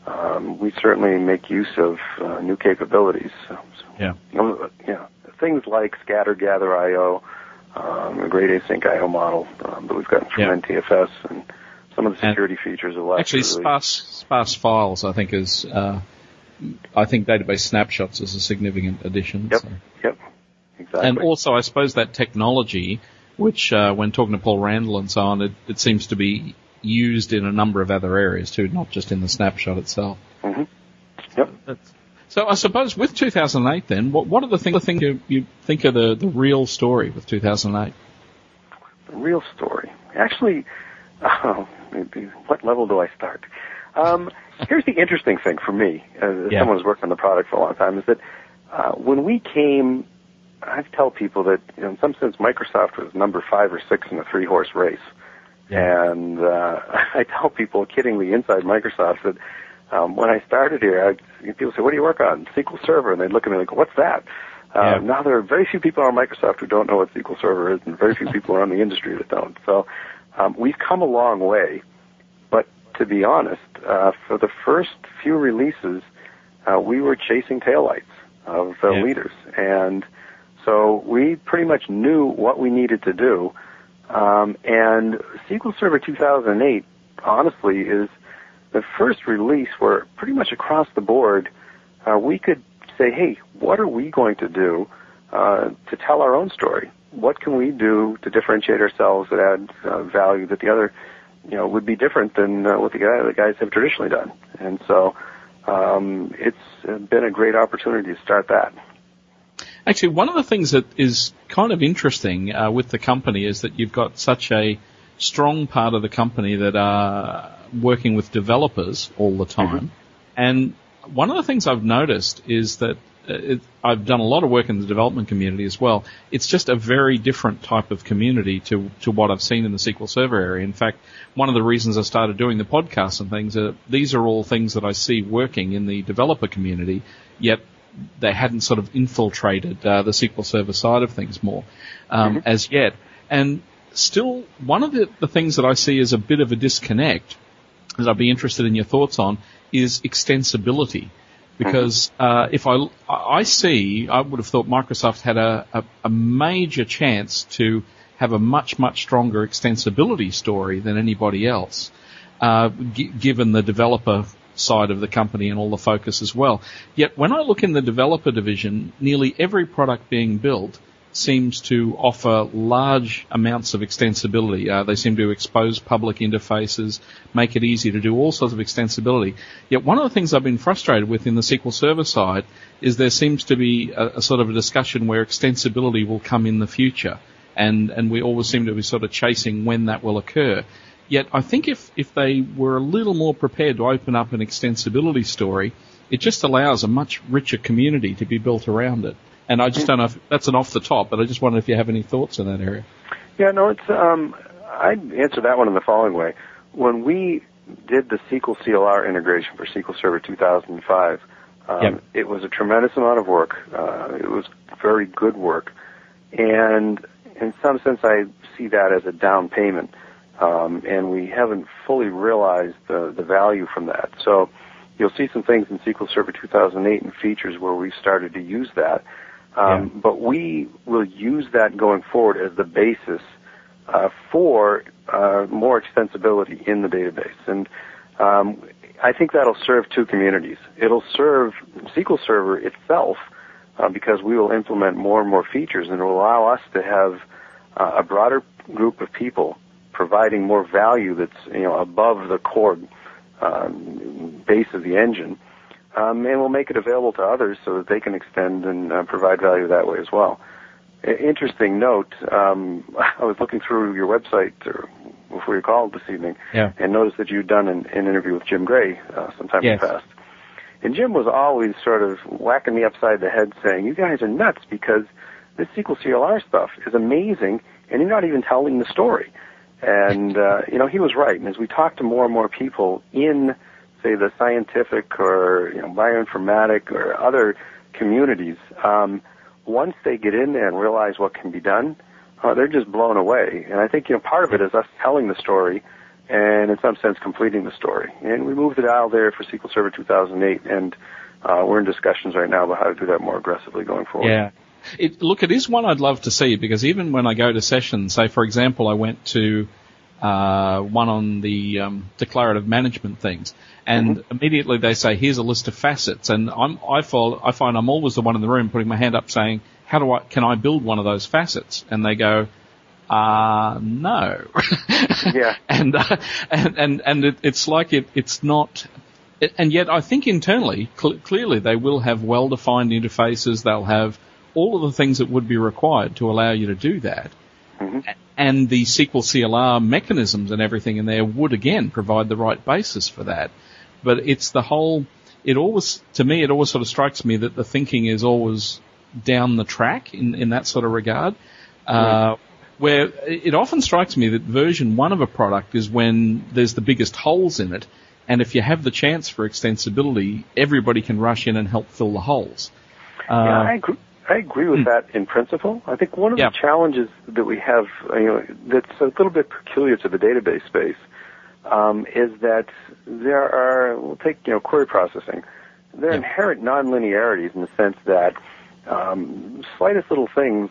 um, we certainly make use of uh, new capabilities. So, so, Yeah. um, know, things like scatter, gather, I/O, um, a great async I/O model um, that we've gotten from Yeah. NTFS, and some of the And security features of last Actually, sparse sparse files, I think, is uh, I think database snapshots is a significant addition. Yep. so. Yep. Exactly. And also, I suppose that technology, which uh, when talking to Paul Randal and so on, it, it seems to be used in a number of other areas too, not just in the snapshot itself. hmm Yep. That's, so I suppose with 2008, then, what, what are the things, you, you think are the, the real story with 2008? The real story. Actually, oh, maybe, what level do I start? Um, here's the interesting thing for me, as Yeah. someone who's worked on the product for a long time, is that uh, when we came, I tell people that you know, in some sense Microsoft was number five or six in a three-horse race. And uh, I tell people kiddingly inside Microsoft that um, when I started here, I, people say, "What do you work on?" SQL Server, and they look at me like, "What's that?" Uh, Yeah. Now there are very few people on Microsoft who don't know what SQL Server is, and very few people around the industry that don't. So um, we've come a long way. But to be honest, uh, for the first few releases, uh, we were chasing taillights of the Yeah. leaders, and so we pretty much knew what we needed to do. Um, and SQL Server 2008, honestly, is the first release where pretty much across the board uh, we could say, hey, what are we going to do uh, to tell our own story? What can we do to differentiate ourselves that add uh, value that the other, you know, would be different than uh, what the, guy, the guys have traditionally done? And so um, it's been a great opportunity to start that. Actually, one of the things that is kind of interesting uh, with the company is that you've got such a strong part of the company that are working with developers all the time. And one of the things I've noticed is that it, I've done a lot of work in the development community as well. It's just a very different type of community to to what I've seen in the SQL Server area. In fact, one of the reasons I started doing the podcast and things are these are all things that I see working in the developer community, yet they hadn't sort of infiltrated uh, the SQL Server side of things more um, mm-hmm. as yet. And still, one of the, the things that I see is a bit of a disconnect, that I'd be interested in your thoughts on, is extensibility. Because mm-hmm. uh, if I I see, I would have thought Microsoft had a, a, a major chance to have a much much stronger extensibility story than anybody else, uh, g- given the developer side of the company and all the focus as well. Yet when I look in the developer division, nearly every product being built seems to offer large amounts of extensibility. Uh, they seem to expose public interfaces, make it easy to do all sorts of extensibility. Yet one of the things I've been frustrated with in the SQL Server side is there seems to be a, a sort of a discussion where extensibility will come in the future. And, and we always seem to be sort of chasing when that will occur. Yet I think if, if they were a little more prepared to open up an extensibility story, it just allows a much richer community to be built around it. And I just don't know if that's an off the top, but I just wonder if you have any thoughts in that area. Yeah, no, it's. Um, I'd answer that one in the following way. When we did the SQL CLR integration for SQL Server 2005, um, yep. it was a tremendous amount of work. Uh, it was very good work, and in some sense, I see that as a down payment, um, and we haven't fully realized the the value from that. So. You'll see some things in SQL Server 2008 and features where we've started to use that. Um, yeah. But we will use that going forward as the basis uh, for uh, more extensibility in the database. And um, I think that'll serve two communities. It'll serve SQL Server itself uh, because we will implement more and more features and it will allow us to have uh, a broader group of people providing more value that's you know above the core um, base of the engine um, and we'll make it available to others so that they can extend and uh, provide value that way as well. Interesting note, um, I was looking through your website or before you called this evening yeah. and noticed that you'd done an, an interview with Jim Gray uh, sometime yes. in the past. And Jim was always sort of whacking me upside the head saying, you guys are nuts because this SQL CLR stuff is amazing and you're not even telling the story. And, uh, you know, he was right. And as we talk to more and more people in say the scientific or you know bioinformatic or other communities, um, once they get in there and realize what can be done, uh, they're just blown away. And I think you know part of it is us telling the story, and in some sense completing the story. And we moved the dial there for SQL Server 2008, and uh, we're in discussions right now about how to do that more aggressively going forward. Yeah. It, look, it is one I'd love to see because even when I go to sessions, say for example, I went to uh, one on the um, declarative management things, and mm-hmm. immediately they say, "Here's a list of facets," and I'm, I, fall, I find I'm always the one in the room putting my hand up saying, "How do I? Can I build one of those facets?" And they go, uh, no. yeah. and, uh, and, and, and it, it's like it, it's not, it, and yet I think internally, cl- clearly they will have well-defined interfaces, they'll have all of the things that would be required to allow you to do that. Mm-hmm and the SQL CLR mechanisms and everything in there would again provide the right basis for that. But it's the whole, it always, to me, it always sort of strikes me that the thinking is always down the track in, in that sort of regard. Uh, where it often strikes me that version one of a product is when there's the biggest holes in it, and if you have the chance for extensibility, everybody can rush in and help fill the holes. Uh, yeah, I agree. I agree with mm. that in principle. I think one of yeah. the challenges that we have, you know, that's a little bit peculiar to the database space, um, is that there are, we'll take, you know, query processing. There are yeah. inherent nonlinearities in the sense that um, slightest little things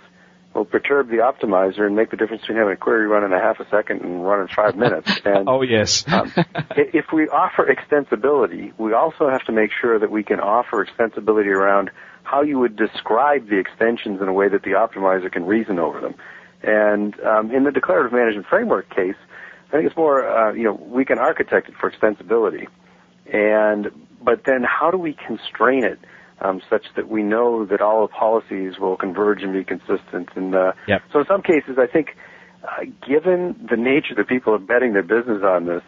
will perturb the optimizer and make the difference between having a query run in a half a second and run in five minutes. And, oh yes. um, if we offer extensibility, we also have to make sure that we can offer extensibility around how you would describe the extensions in a way that the optimizer can reason over them. And um, in the declarative management framework case, I think it's more, uh, you know, we can architect it for extensibility, and but then how do we constrain it um, such that we know that all the policies will converge and be consistent? And uh, yep. so, in some cases, I think, uh, given the nature that people are betting their business on this,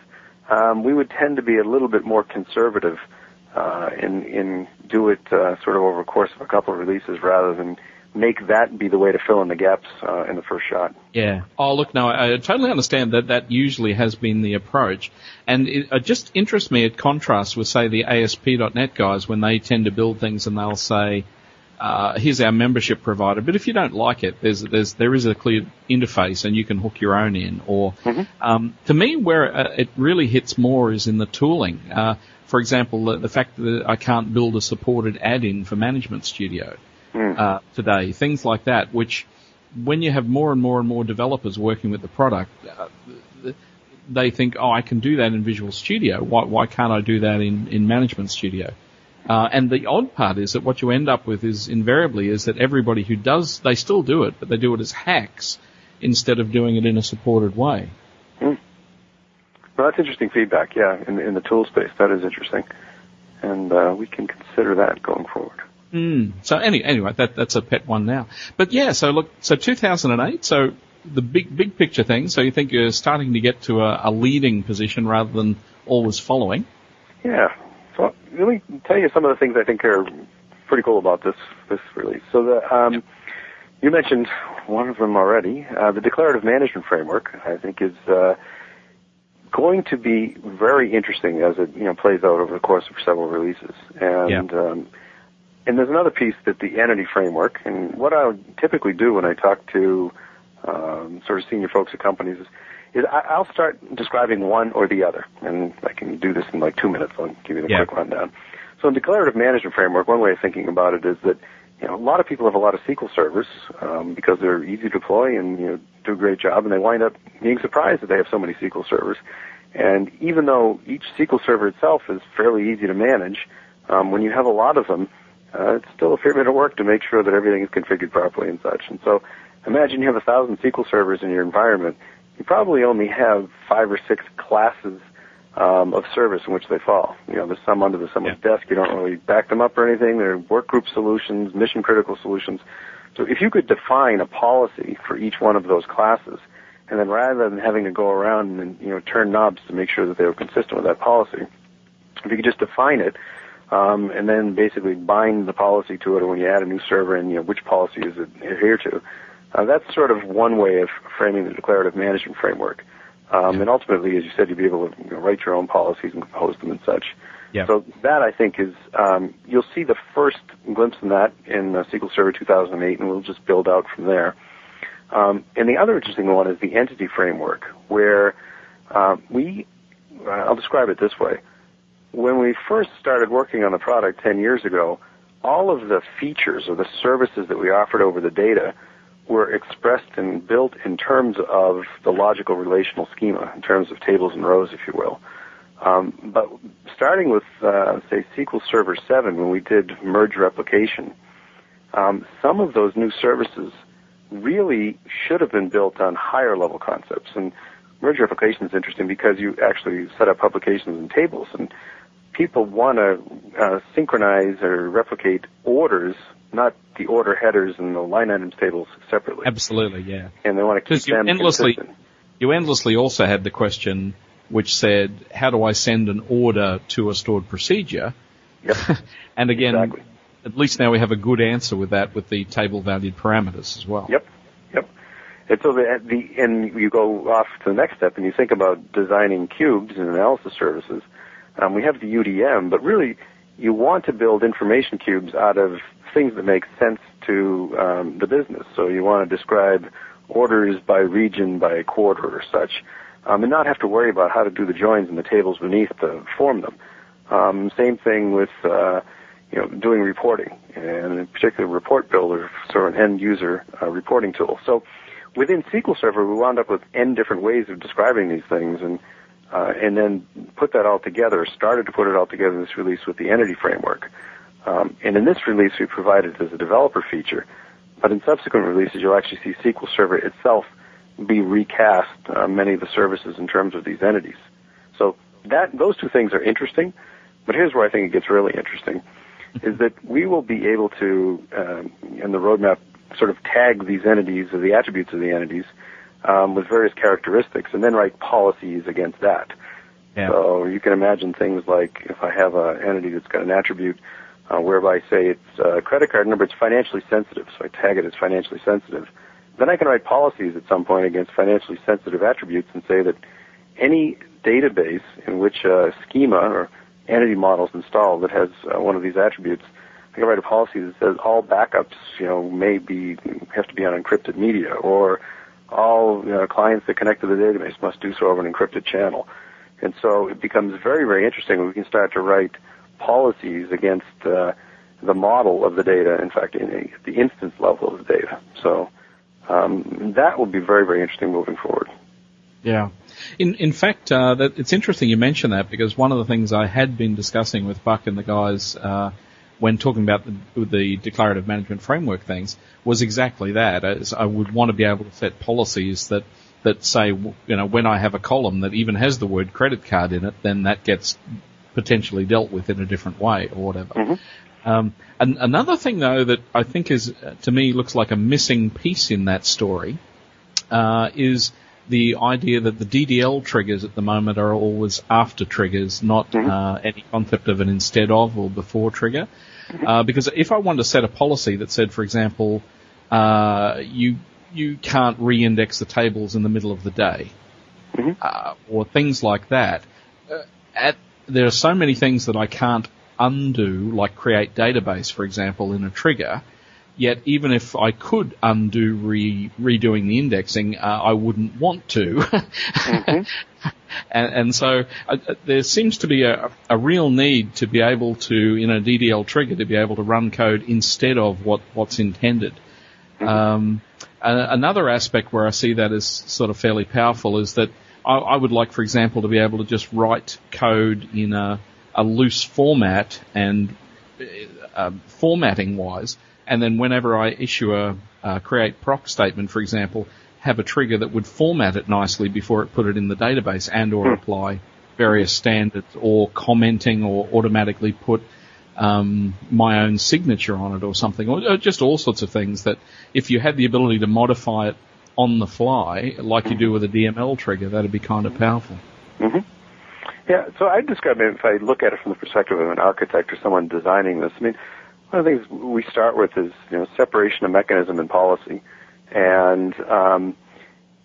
um, we would tend to be a little bit more conservative uh, in in do it uh, sort of over the course of a couple of releases rather than make that be the way to fill in the gaps uh, in the first shot. Yeah. Oh, look, no, I, I totally understand that that usually has been the approach. And it, it just interests me it contrasts with, say, the ASP.NET guys when they tend to build things and they'll say, uh, here's our membership provider, but if you don't like it, there's, there's, there is a clear interface and you can hook your own in. Or, mm-hmm. um, to me, where uh, it really hits more is in the tooling. Uh, for example, the, the, fact that I can't build a supported add-in for Management Studio mm. uh, today, things like that, which when you have more and more and more developers working with the product, uh, they think, oh, I can do that in Visual Studio. Why, why can't I do that in, in Management Studio? Uh, and the odd part is that what you end up with is invariably is that everybody who does, they still do it, but they do it as hacks instead of doing it in a supported way. Mm. Well, that's interesting feedback. Yeah, in, in the tool space, that is interesting, and uh, we can consider that going forward. Mm. So any, anyway, that, that's a pet one now. But yeah, so look, so 2008, so the big, big picture thing, so you think you're starting to get to a, a leading position rather than always following. Yeah. So let me tell you some of the things I think are pretty cool about this, this release. So the, um, you mentioned one of them already. Uh, the declarative management framework, I think, is uh, going to be very interesting as it you know plays out over the course of several releases. And yeah. um, and there's another piece that the entity framework, and what I would typically do when I talk to um, sort of senior folks at companies is, is I, will start describing one or the other, and I can do this in like two minutes. I'll give you the yeah. quick rundown. So in declarative management framework, one way of thinking about it is that you know a lot of people have a lot of SQL servers um, because they're easy to deploy and you know do a great job, and they wind up being surprised that they have so many SQL servers. And even though each SQL server itself is fairly easy to manage, um, when you have a lot of them, uh, it's still a fair bit of work to make sure that everything is configured properly and such. And so imagine you have a thousand SQL servers in your environment. You probably only have five or six classes um, of service in which they fall. You know, there's some under the someone's yeah. desk. You don't really back them up or anything. They're work group solutions, mission critical solutions. So if you could define a policy for each one of those classes, and then rather than having to go around and you know turn knobs to make sure that they were consistent with that policy, if you could just define it um, and then basically bind the policy to it, or when you add a new server and you know which policy is it adhere to. Uh, that's sort of one way of framing the declarative management framework. Um, and ultimately, as you said, you'll be able to you know, write your own policies and compose them and such. Yeah. So that I think is um, you'll see the first glimpse in that in uh, SQL Server 2008, and we'll just build out from there. Um, and the other interesting one is the entity framework, where uh, we uh, I'll describe it this way when we first started working on the product 10 years ago, all of the features or the services that we offered over the data were expressed and built in terms of the logical relational schema, in terms of tables and rows, if you will. Um, but starting with, uh, say, SQL Server 7, when we did merge replication, um, some of those new services really should have been built on higher level concepts. And merge replication is interesting because you actually set up publications and tables, and people want to uh, synchronize or replicate orders, not the order headers and the line items tables separately. Absolutely, yeah. And they want to keep them endlessly, consistent. You endlessly also had the question which said, how do I send an order to a stored procedure? Yep. and again, exactly. at least now we have a good answer with that with the table valued parameters as well. Yep. Yep. And so the, the and you go off to the next step and you think about designing cubes and analysis services um, we have the UDM, but really you want to build information cubes out of things that make sense to um, the business. So you want to describe orders by region, by quarter, or such, um, and not have to worry about how to do the joins and the tables beneath to form them. Um, same thing with uh, you know doing reporting, and in particular report builder, of an end user uh, reporting tool. So within SQL Server, we wound up with n different ways of describing these things, and uh, and then put that all together, started to put it all together in this release with the entity framework. Um, and in this release, we provided it as a developer feature. But in subsequent releases, you'll actually see SQL Server itself be recast uh, many of the services in terms of these entities. So that those two things are interesting. But here's where I think it gets really interesting: is that we will be able to, um, in the roadmap, sort of tag these entities or the attributes of the entities um, with various characteristics, and then write policies against that. Yeah. So you can imagine things like if I have an entity that's got an attribute uh, whereby say it's a credit card number, it's financially sensitive, so I tag it as financially sensitive. Then I can write policies at some point against financially sensitive attributes and say that any database in which a schema or entity model is installed that has uh, one of these attributes, I can write a policy that says all backups, you know, may be have to be on encrypted media, or all you know, clients that connect to the database must do so over an encrypted channel. And so it becomes very, very interesting we can start to write policies against uh, the model of the data, in fact, in a, the instance level of the data. So um, that will be very, very interesting moving forward. Yeah. In in fact, uh, that it's interesting you mention that because one of the things I had been discussing with Buck and the guys uh, when talking about the, the, declarative management framework things was exactly that. As I would want to be able to set policies that that say, you know, when I have a column that even has the word credit card in it, then that gets potentially dealt with in a different way or whatever. Mm-hmm. Um, and another thing though that I think is, to me, looks like a missing piece in that story, uh, is the idea that the DDL triggers at the moment are always after triggers, not mm-hmm. uh, any concept of an instead of or before trigger. Mm-hmm. Uh, because if I wanted to set a policy that said, for example, uh, you you can't re-index the tables in the middle of the day, mm-hmm. Uh, or things like that, uh, at there are so many things that I can't undo, like create database, for example, in a trigger. Yet, even if I could undo re- redoing the indexing, uh, I wouldn't want to. mm-hmm. and, and, so uh, uh, there seems to be a, a, real need to be able to, in a DDL trigger, to be able to run code instead of what, what's intended. Mm-hmm. Um, another aspect where I see that as sort of fairly powerful is that I, I would like, for example, to be able to just write code in a, a loose format and uh, formatting wise, and then whenever I issue a, a create proc statement, for example, have a trigger that would format it nicely before it put it in the database and or hmm. apply various standards or commenting or automatically put um, my own signature on it or something, or just all sorts of things that if you had the ability to modify it on the fly, like you do with a DML trigger, that'd be kind of powerful. Mm-hmm. Yeah, so I'd describe it if I look at it from the perspective of an architect or someone designing this. I mean, one of the things we start with is you know separation of mechanism and policy, and um,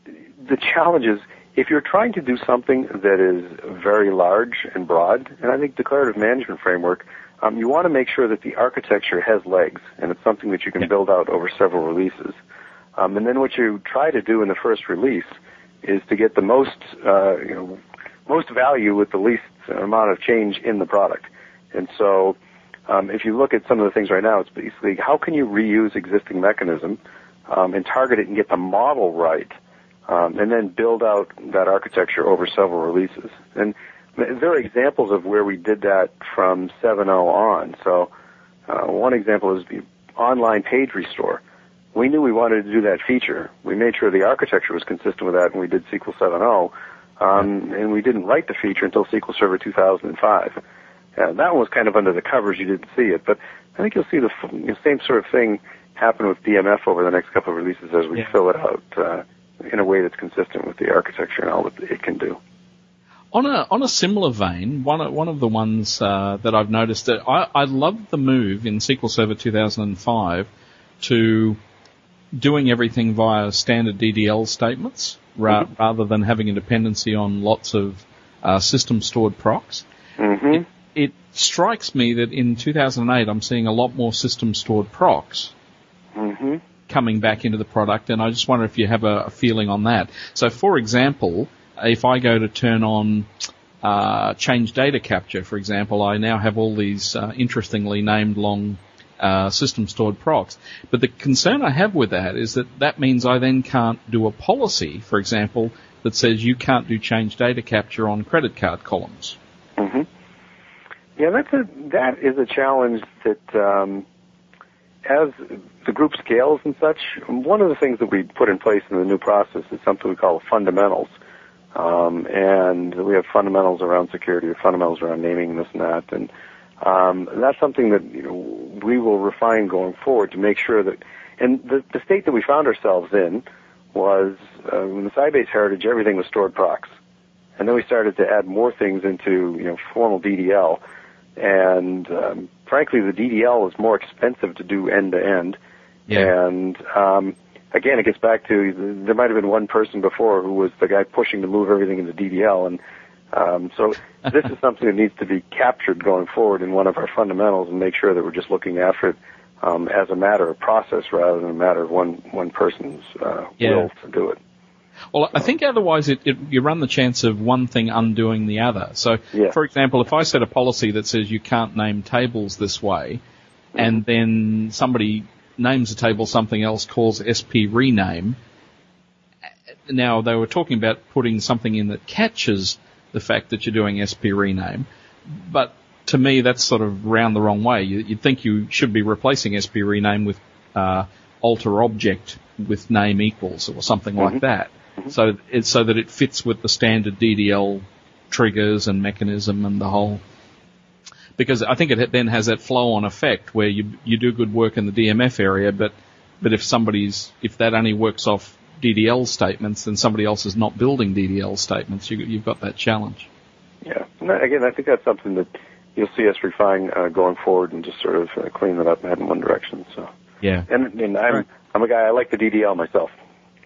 the challenge is if you're trying to do something that is very large and broad, and I think declarative management framework, um, you want to make sure that the architecture has legs and it's something that you can build out over several releases. Um, and then what you try to do in the first release is to get the most, uh, you know, most value with the least amount of change in the product. And so, um, if you look at some of the things right now, it's basically how can you reuse existing mechanism um, and target it and get the model right, um, and then build out that architecture over several releases. And there are examples of where we did that from 7.0 on. So, uh, one example is the online page restore we knew we wanted to do that feature. We made sure the architecture was consistent with that, and we did SQL 7.0. Um, and we didn't write the feature until SQL Server 2005. And that one was kind of under the covers; you didn't see it. But I think you'll see the same sort of thing happen with DMF over the next couple of releases as we yeah. fill it out uh, in a way that's consistent with the architecture and all that it can do. On a on a similar vein, one of, one of the ones uh, that I've noticed that I, I love the move in SQL Server 2005 to doing everything via standard DDL statements ra- mm-hmm. rather than having a dependency on lots of uh, system stored procs. Mm-hmm. It, it, strikes me that in 2008 I'm seeing a lot more system stored procs mm-hmm. coming back into the product, and I just wonder if you have a, a, feeling on that. So, for example, if I go to turn on uh, change data capture, for example, I now have all these uh, interestingly named long uh, system stored procs. But the concern I have with that is that that means I then can't do a policy, for example, that says you can't do change data capture on credit card columns. Mm-hmm. Yeah, that's a that is a challenge that um, as the group scales and such. One of the things that we put in place in the new process is something we call fundamentals. Um, and we have fundamentals around security, fundamentals around naming this and that, and um, that's something that you know, we will refine going forward to make sure that, and the, the state that we found ourselves in was uh, in the Sybase heritage, everything was stored procs. And then we started to add more things into, you know, formal DDL. and um, frankly, the DDL is more expensive to do end to end. And um, again, it gets back to there might have been one person before who was the guy pushing to move everything into DDL, and um, so this is something that needs to be captured going forward in one of our fundamentals and make sure that we're just looking after it um, as a matter of process rather than a matter of one one person's uh, Yeah. will to do it. Well, I think otherwise it, it, you run the chance of one thing undoing the other. So, Yeah. for example, if I set a policy that says you can't name tables this way, and then somebody names a table something else, calls SP rename. Now they were talking about putting something in that catches the fact that you're doing SP rename, but to me that's sort of round the wrong way. You, you'd think you should be replacing SP rename with uh, alter object with name equals or something like that, so it's so that it fits with the standard DDL triggers and mechanism and the whole. Because I think it then has that flow-on effect where you you do good work in the DMF area, but but if somebody's if that only works off DDL statements, then somebody else is not building DDL statements. You, you've got that challenge. Yeah. And again, I think that's something that you'll see us refine uh, going forward and just sort of uh, clean that up and head in one direction. So, Yeah. and, and I'm Right. I'm a guy I like the DDL myself.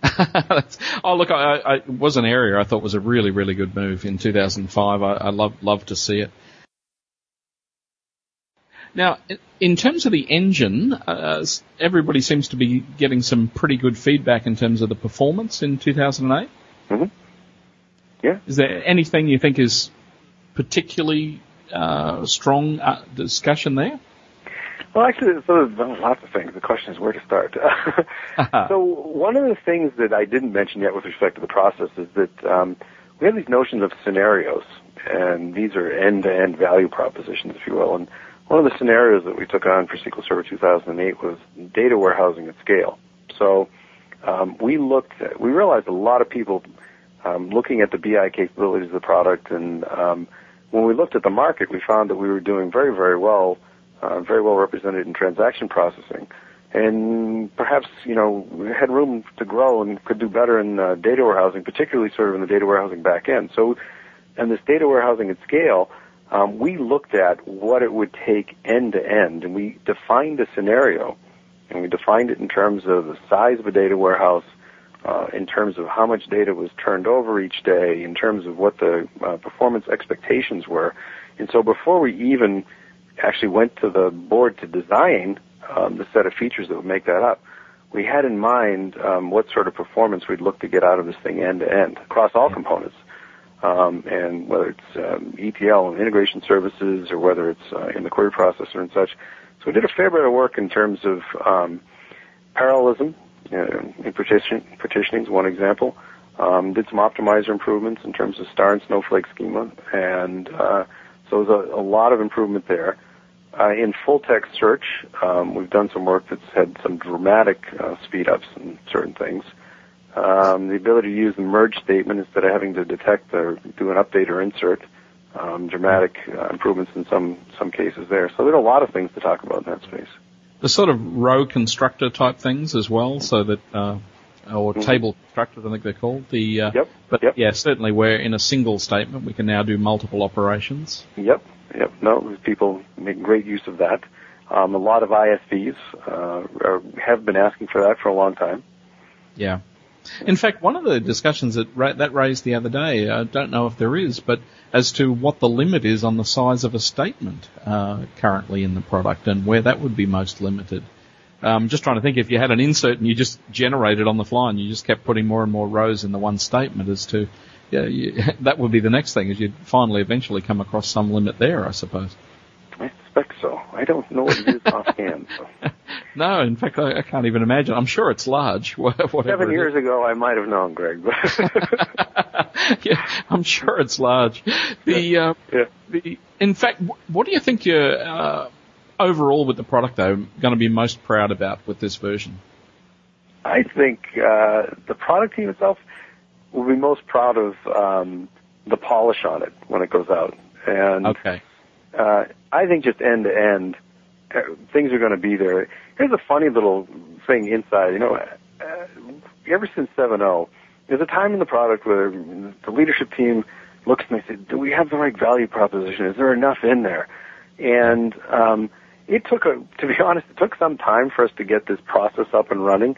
oh look, I, I it was an area I thought was a really really good move in 2005. I, I love love to see it. Now, in- terms of the engine, uh, everybody seems to be getting some pretty good feedback in terms of the performance in 2008. Mhm. Yeah. Is there anything you think is particularly uh, strong uh, discussion there? Well, actually, there's lots of things. The question is where to start. so one of the things that I didn't mention yet with respect to the process is that um, we have these notions of scenarios, and these are end-to-end value propositions, if you will. And one of the scenarios that we took on for SQL Server 2008 was data warehousing at scale. So um, we looked, at, we realized a lot of people um, looking at the BI capabilities of the product, and um, when we looked at the market, we found that we were doing very, very well uh, very well represented in transaction processing. And perhaps, you know, we had room to grow and could do better in uh, data warehousing, particularly sort of in the data warehousing back end. So, and this data warehousing at scale, um, we looked at what it would take end to end, and we defined a scenario, and we defined it in terms of the size of a data warehouse, uh, in terms of how much data was turned over each day, in terms of what the uh, performance expectations were. And so before we even actually went to the board to design um, the set of features that would make that up, we had in mind um, what sort of performance we'd look to get out of this thing end to end across all components. Um, and whether it's um, ETL and integration services or whether it's uh, in the query processor and such. So we did a fair bit of work in terms of um, parallelism uh, in partition, partitioning is one example. Um, did some optimizer improvements in terms of star and snowflake schema, and uh, so there's a, a lot of improvement there. Uh, in full text search, um, we've done some work that's had some dramatic uh, speed ups in certain things. Um, the ability to use the merge statement instead of having to detect or do an update or insert. Um, dramatic uh, improvements in some some cases there. So there are a lot of things to talk about in that space. The sort of row constructor type things as well, so that uh, or Mhm. table constructor, I think they're called. The uh, Yep. but Yep. yeah, certainly where in a single statement we can now do multiple operations. Yep, yep. No, people make great use of that. Um, a lot of ISVs uh, are, have been asking for that for a long time. Yeah. In fact, one of the discussions that ra- that raised the other day, I don't know if there is, but as to what the limit is on the size of a statement uh, currently in the product and where that would be most limited. Um, just trying to think if you had an insert and you just generated on the fly and you just kept putting more and more rows in the one statement as to, yeah, you, that would be the next thing is you'd finally eventually come across some limit there, I suppose. I suspect so. I don't know what it is offhand. So. No, in fact, I, I can't even imagine. I'm sure it's large. Seven years ago, I might have known, Greg. But yeah, I'm sure it's large. The, uh, yeah. the, in fact, what do you think you're, uh, overall with the product though, going to be most proud about with this version? I think uh, the product team itself will be most proud of um, the polish on it when it goes out, and Okay. Uh, I think just end to end, uh, things are going to be there. Here's a funny little thing inside. You know, uh, ever since 7.0, there's a time in the product where the leadership team looks and they say, "Do we have the right value proposition? Is there enough in there?" And um, it took a, to be honest, it took some time for us to get this process up and running.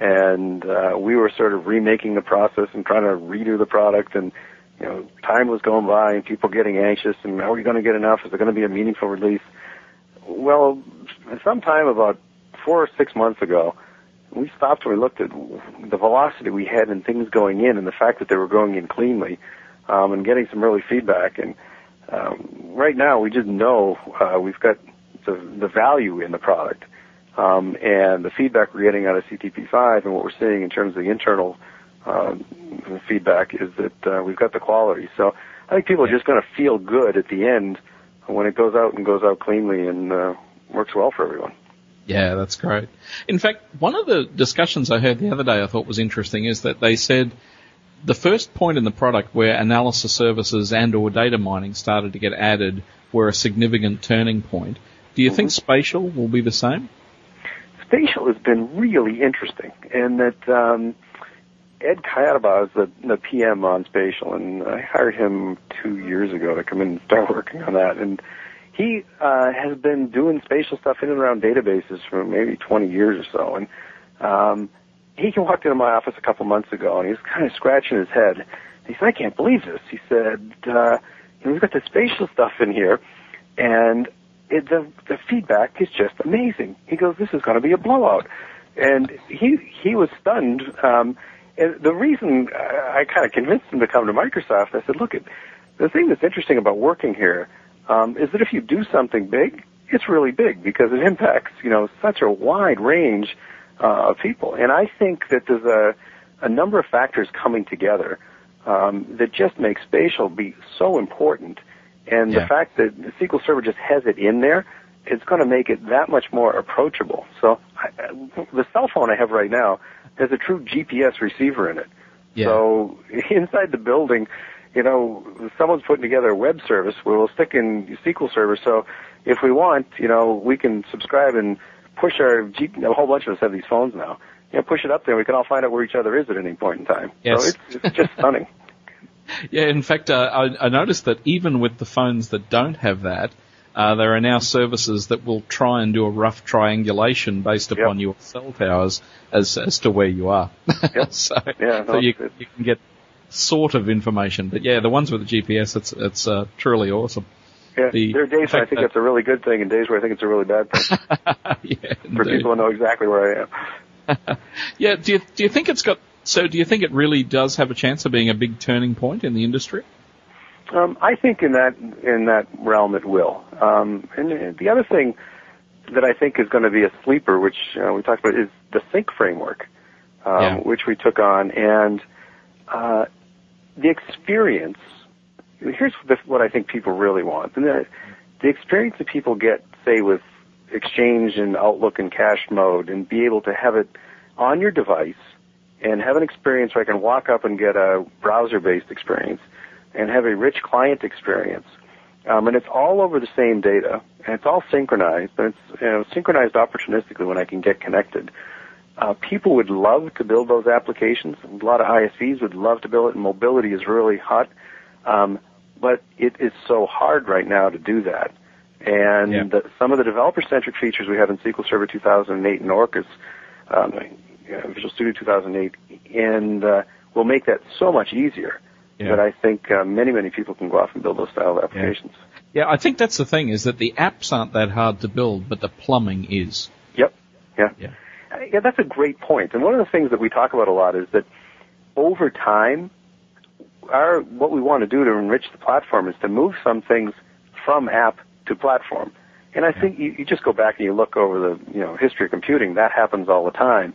And uh, we were sort of remaking the process and trying to redo the product. And you know, time was going by and people getting anxious. And are we going to get enough? Is it going to be a meaningful release? Well, sometime about four or six months ago, we stopped and we looked at the velocity we had in things going in and the fact that they were going in cleanly um, and getting some early feedback. And um, right now, we just know uh, we've got the, the value in the product. Um, and the feedback we're getting out of CTP5 and what we're seeing in terms of the internal uh, feedback is that uh, we've got the quality. So I think people are just going to feel good at the end when it goes out and goes out cleanly and uh, works well for everyone. Yeah, that's great. In fact, one of the discussions I heard the other day I thought was interesting is that they said the first point in the product where analysis services and or data mining started to get added were a significant turning point. Do you mm-hmm. think spatial will be the same? Spatial has been really interesting in that um, Ed Katibah is the, the PM on spatial, and I hired him two years ago to come in and start working on that. And he uh, has been doing spatial stuff in and around databases for maybe 20 years or so. And um, he walked into my office a couple months ago, and he was kind of scratching his head. He said, "I can't believe this." He said, uh, "We've got the spatial stuff in here, and it, the the feedback is just amazing." He goes, "This is going to be a blowout," and he he was stunned. Um, and the reason I, I kind of convinced him to come to Microsoft, I said, "Look, the thing that's interesting about working here um, is that if you do something big, it's really big because it impacts you know such a wide range." uh, of people. And I think that there's a, a number of factors coming together um, that just make spatial be so important. And yeah. the fact that the SQL Server just has it in there, it's going to make it that much more approachable. So I, the cell phone I have right now has a true GPS receiver in it. Yeah. So inside the building, you know, someone's putting together a web service where we'll stick in SQL Server. So if we want, you know, we can subscribe and push our G- a whole bunch of us have these phones now. You know, push it up there. We can all find out where each other is at any point in time. Yes. So it's, it's just stunning. Yeah, in fact, uh, I, I, noticed that even with the phones that don't have that, uh, there are now services that will try and do a rough triangulation based upon yep. your cell towers as as to where you are. Yep. so, yeah, so you, you can get sort of information. But yeah, the ones with the GPS, it's it's uh, truly awesome. Yeah, the, there are days where I think it's a really good thing, and days where I think it's a really bad thing. yeah, for people to know exactly where I am. yeah, do you do you think it's got? So, do you think it really does have a chance of being a big turning point in the industry? Um, I think in that in that realm it will. Um, and the other thing that I think is going to be a sleeper, which uh, we talked about, is the Sync framework, um, yeah. which we took on, and uh, the experience here's what I think people really want. And the, the experience that people get, say, with Exchange and Outlook and cache mode and be able to have it on your device and have an experience where I can walk up and get a browser-based experience and have a rich client experience. Um, and it's all over the same data, and it's all synchronized, and it's you know, synchronized opportunistically when I can get connected. Uh, people would love to build those applications. A lot of ISVs would love to build it, and mobility is really hot. Um, but it is so hard right now to do that. And yeah. the, some of the developer-centric features we have in SQL Server 2008 and Orcas, um, Visual Studio 2008, and uh, will make that so much easier yeah. that I think uh, many, many people can go off and build those style of applications. Yeah. yeah, I think that's the thing is that the apps aren't that hard to build, but the plumbing is. Yep. Yeah. Yeah. Yeah, that's a great point. And one of the things that we talk about a lot is that over time, our what we want to do to enrich the platform is to move some things from app to platform. And I think you, you just go back and you look over the you know history of computing. That happens all the time.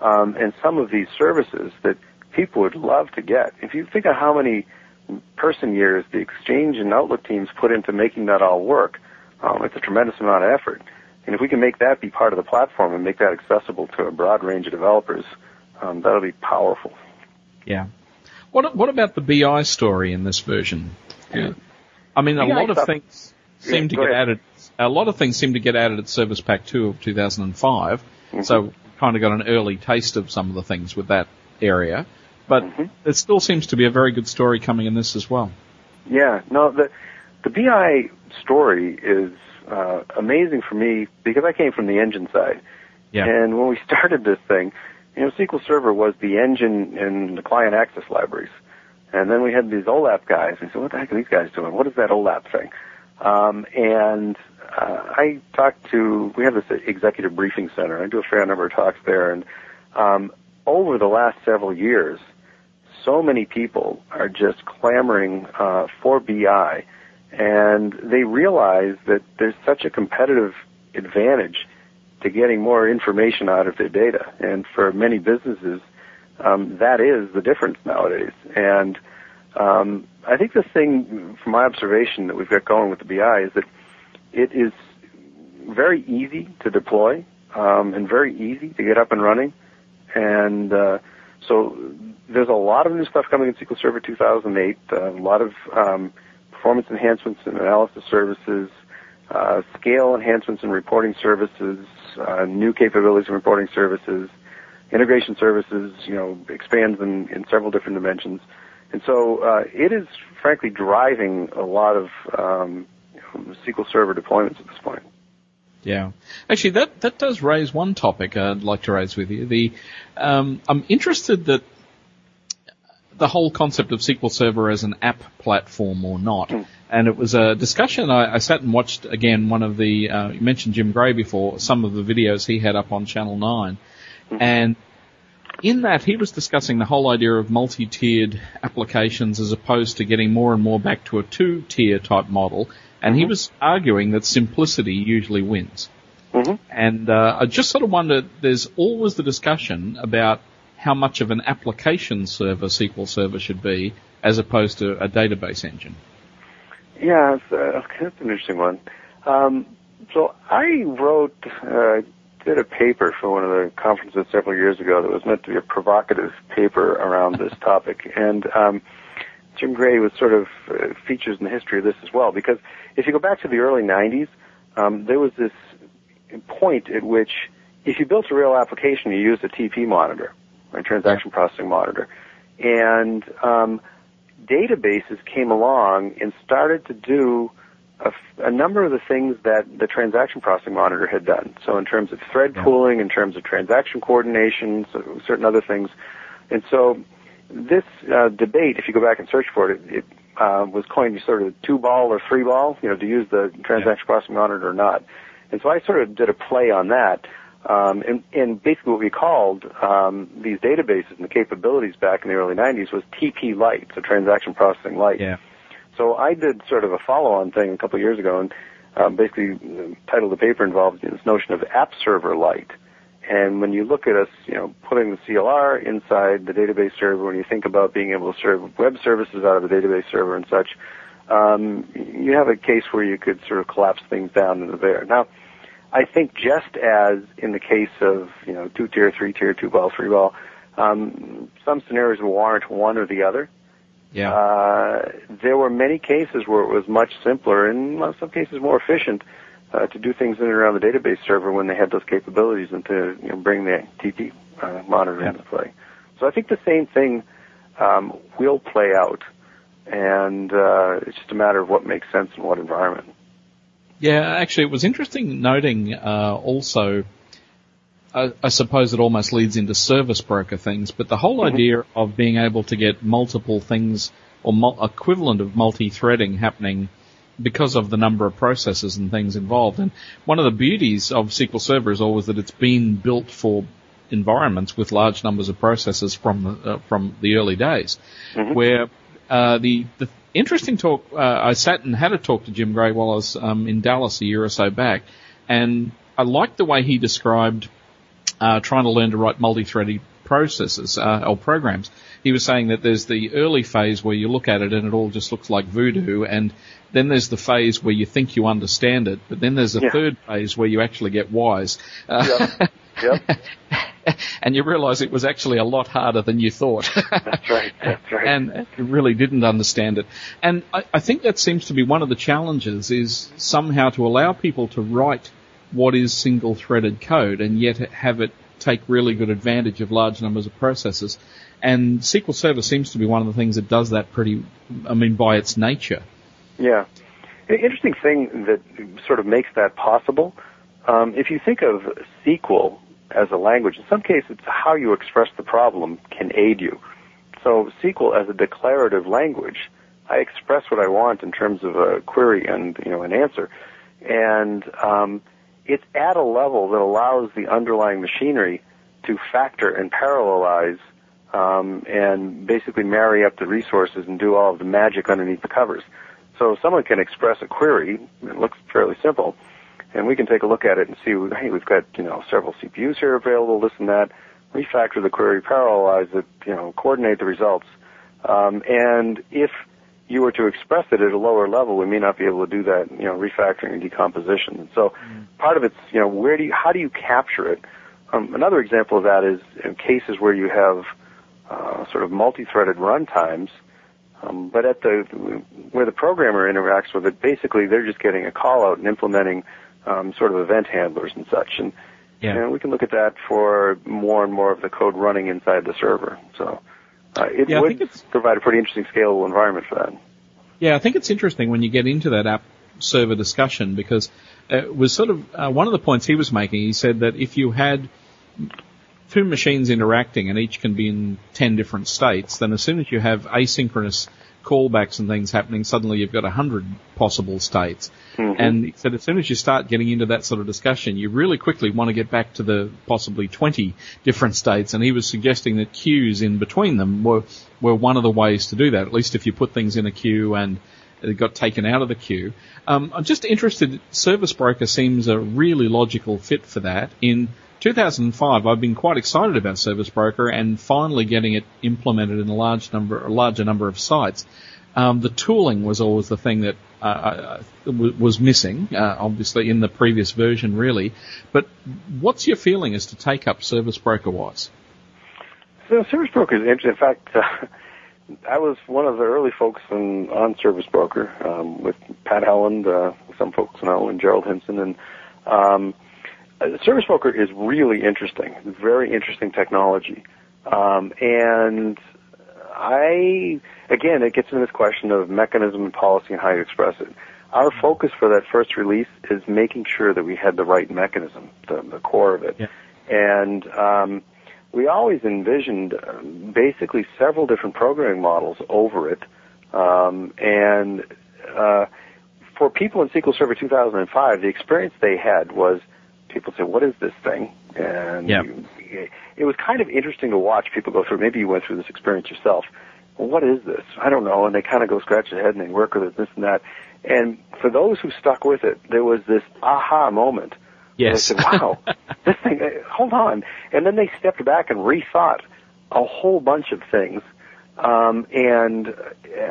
Um, and some of these services that people would love to get. If you think of how many person years the Exchange and Outlook teams put into making that all work, um, it's a tremendous amount of effort. And if we can make that be part of the platform and make that accessible to a broad range of developers, um, that'll be powerful. Yeah. What what about the BI story in this version? Yeah. I mean, a lot of stuff. things seem yeah, to get ahead. added. A lot of things seem to get added at Service Pack 2 of 2005. Mm-hmm. So kind of got an early taste of some of the things with that area. But mm-hmm. it still seems to be a very good story coming in this as well. Yeah, no, the the BI story is uh, amazing for me because I came from the engine side. Yeah. And when we started this thing, you know, SQL Server was the engine and the client access libraries. And then we had these OLAP guys. And said, what the heck are these guys doing? What is that OLAP thing? Um, and uh, I talked to, we have this executive briefing center. I do a fair number of talks there. And um, over the last several years, so many people are just clamoring uh, for BI. And they realize that there's such a competitive advantage to getting more information out of their data. And for many businesses, um, that is the difference nowadays. And um, I think the thing, from my observation, that we've got going with the BI is that it is very easy to deploy um, and very easy to get up and running. And uh, so there's a lot of new stuff coming in SQL Server 2008, uh, a lot of um, performance enhancements and analysis services, uh, scale enhancements and reporting services, uh, new capabilities and reporting services, integration services, you know, expands in, in several different dimensions. And so uh, it is frankly driving a lot of um, SQL Server deployments at this point. Yeah, actually, that that does raise one topic I'd like to raise with you. The um, I'm interested that the whole concept of SQL Server as an app platform or not. Mm. And it was a discussion. I, I, sat and watched again one of the. Uh, you mentioned Jim Gray before. Some of the videos he had up on Channel Nine, mm. and in that he was discussing the whole idea of multi-tiered applications as opposed to getting more and more back to a two-tier type model. And mm-hmm. he was arguing that simplicity usually wins. Mm-hmm. And uh, I just sort of wondered. There's always the discussion about how much of an application server SQL Server should be as opposed to a database engine. Yeah, uh, that's an interesting one. Um, so I wrote, uh, did a paper for one of the conferences several years ago that was meant to be a provocative paper around this topic, and um, Jim Gray was sort of uh, features in the history of this as well. Because if you go back to the early '90s, um, there was this point at which if you built a real application, you used a TP monitor a transaction processing monitor. And um, databases came along and started to do a, a, number of the things that the transaction processing monitor had done. So in terms of thread pooling, in terms of transaction coordination, so certain other things. And so this uh, debate, if you go back and search for it, it, it uh, was coined sort of two ball or three ball, you know, to use the transaction yeah. processing monitor or not. And so I sort of did a play on that. Um, and, and, basically what we called um, these databases and the capabilities back in the early 90s was TP Lite, so transaction processing light. Yeah. So I did sort of a follow-on thing a couple of years ago, and um, basically the title of the paper involved this notion of App Server Lite. And when you look at us, you know, putting the CLR inside the database server, when you think about being able to serve web services out of the database server and such, um, you have a case where you could sort of collapse things down into there. Now, I think just as in the case of you know two tier, three tier, two ball, three ball, um, some scenarios warrant one or the other. Yeah. Uh, there were many cases where it was much simpler and in some cases more efficient uh, to do things in and around the database server when they had those capabilities and to you know, bring the TP uh, monitor yeah. into play. So I think the same thing um, will play out, and uh, it's just a matter of what makes sense in what environment. Yeah, actually, it was interesting noting uh, also. I, I, suppose it almost leads into service broker things, but the whole mm-hmm. idea of being able to get multiple things or mul- equivalent of multi-threading happening because of the number of processes and things involved. And one of the beauties of SQL Server is always that it's been built for environments with large numbers of processes from the, uh, from the early days, mm-hmm. where uh, the the interesting talk. Uh, I sat and had a talk to Jim Gray while I was um, in Dallas a year or so back, and I liked the way he described uh, trying to learn to write multi-threaded processes uh, or programs. He was saying that there's the early phase where you look at it and it all just looks like voodoo, and then there's the phase where you think you understand it, but then there's a yeah. third phase where you actually get wise. Uh, yep. yep. and you realise it was actually a lot harder than you thought. that's right. That's right. and you really didn't understand it. And I, I think that seems to be one of the challenges is somehow to allow people to write what is single threaded code and yet have it take really good advantage of large numbers of processes. And SQL Server seems to be one of the things that does that pretty, I mean, by its nature. Yeah. An interesting thing that sort of makes that possible, um, if you think of SQL as a language, in some cases, how you express the problem can aid you. So SQL as a declarative language, I express what I want in terms of a query and you know an answer, and um, it's at a level that allows the underlying machinery to factor and parallelize um, and basically marry up the resources and do all of the magic underneath the covers. So someone can express a query. It looks fairly simple, and we can take a look at it and see. Hey, we've got you know several CPUs here available. This and that. Refactor the query, parallelize it, you know, coordinate the results, um, and if you were to express it at a lower level, we may not be able to do that, you know, refactoring and decomposition. And so mm. part of it's, you know, where do you, how do you capture it? Um, another example of that is in cases where you have uh, sort of multi-threaded runtimes, um, but at the where the programmer interacts with it, basically they're just getting a call out and implementing um, sort of event handlers and such. And, yeah. we can look at that for more and more of the code running inside the server. So uh, it yeah, would provide a pretty interesting scalable environment for that. Yeah, I think it's interesting when you get into that app server discussion because it was sort of uh, one of the points he was making. He said that if you had two machines interacting and each can be in 10 different states, then as soon as you have asynchronous callbacks and things happening, suddenly you've got a hundred possible states. Mm-hmm. And he said as soon as you start getting into that sort of discussion, you really quickly want to get back to the possibly 20 different states. And he was suggesting that queues in between them were, were one of the ways to do that. At least if you put things in a queue and it got taken out of the queue. Um, I'm just interested, Service Broker seems a really logical fit for that in 2005, I've been quite excited about Service Broker and finally getting it implemented in a large number, a larger number of sites. Um, the tooling was always the thing that uh, uh was missing, uh, obviously in the previous version, really. But what's your feeling as to take up Service Broker wise? So Service Broker is interesting. In fact, uh, I was one of the early folks in, on Service Broker um, with Pat Helland, uh, some folks know, and Gerald Hinson, and um, Service Broker is really interesting, very interesting technology. Um, and I, again, it gets into this question of mechanism and policy and how you express it. Our focus for that first release is making sure that we had the right mechanism, the, the core of it. Yeah. And um, we always envisioned uh, basically several different programming models over it. Um, and uh, for people in SQL Server 2005, the experience they had was – people say, "What is this thing?" And yeah. you, it was kind of interesting to watch people go through. Maybe you went through this experience yourself. Well, what is this? I don't know. And they kind of go scratch their head and they work with it, this and that. And for those who stuck with it, there was this aha moment. Yes. They said, "Wow, this thing. Hold on." And then they stepped back and rethought a whole bunch of things, um, and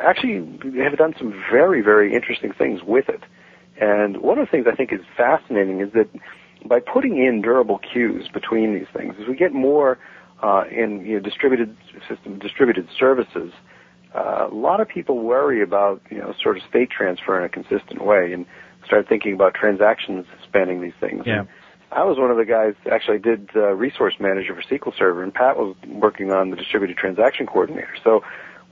actually have done some very, very interesting things with it. And one of the things I think is fascinating is that by putting in durable queues between these things, as we get more uh, in you know, distributed system, distributed services, uh, a lot of people worry about you know sort of state transfer in a consistent way and start thinking about transactions spanning these things. Yeah. And I was one of the guys actually did uh, resource manager for SQL Server, and Pat was working on the distributed transaction coordinator. So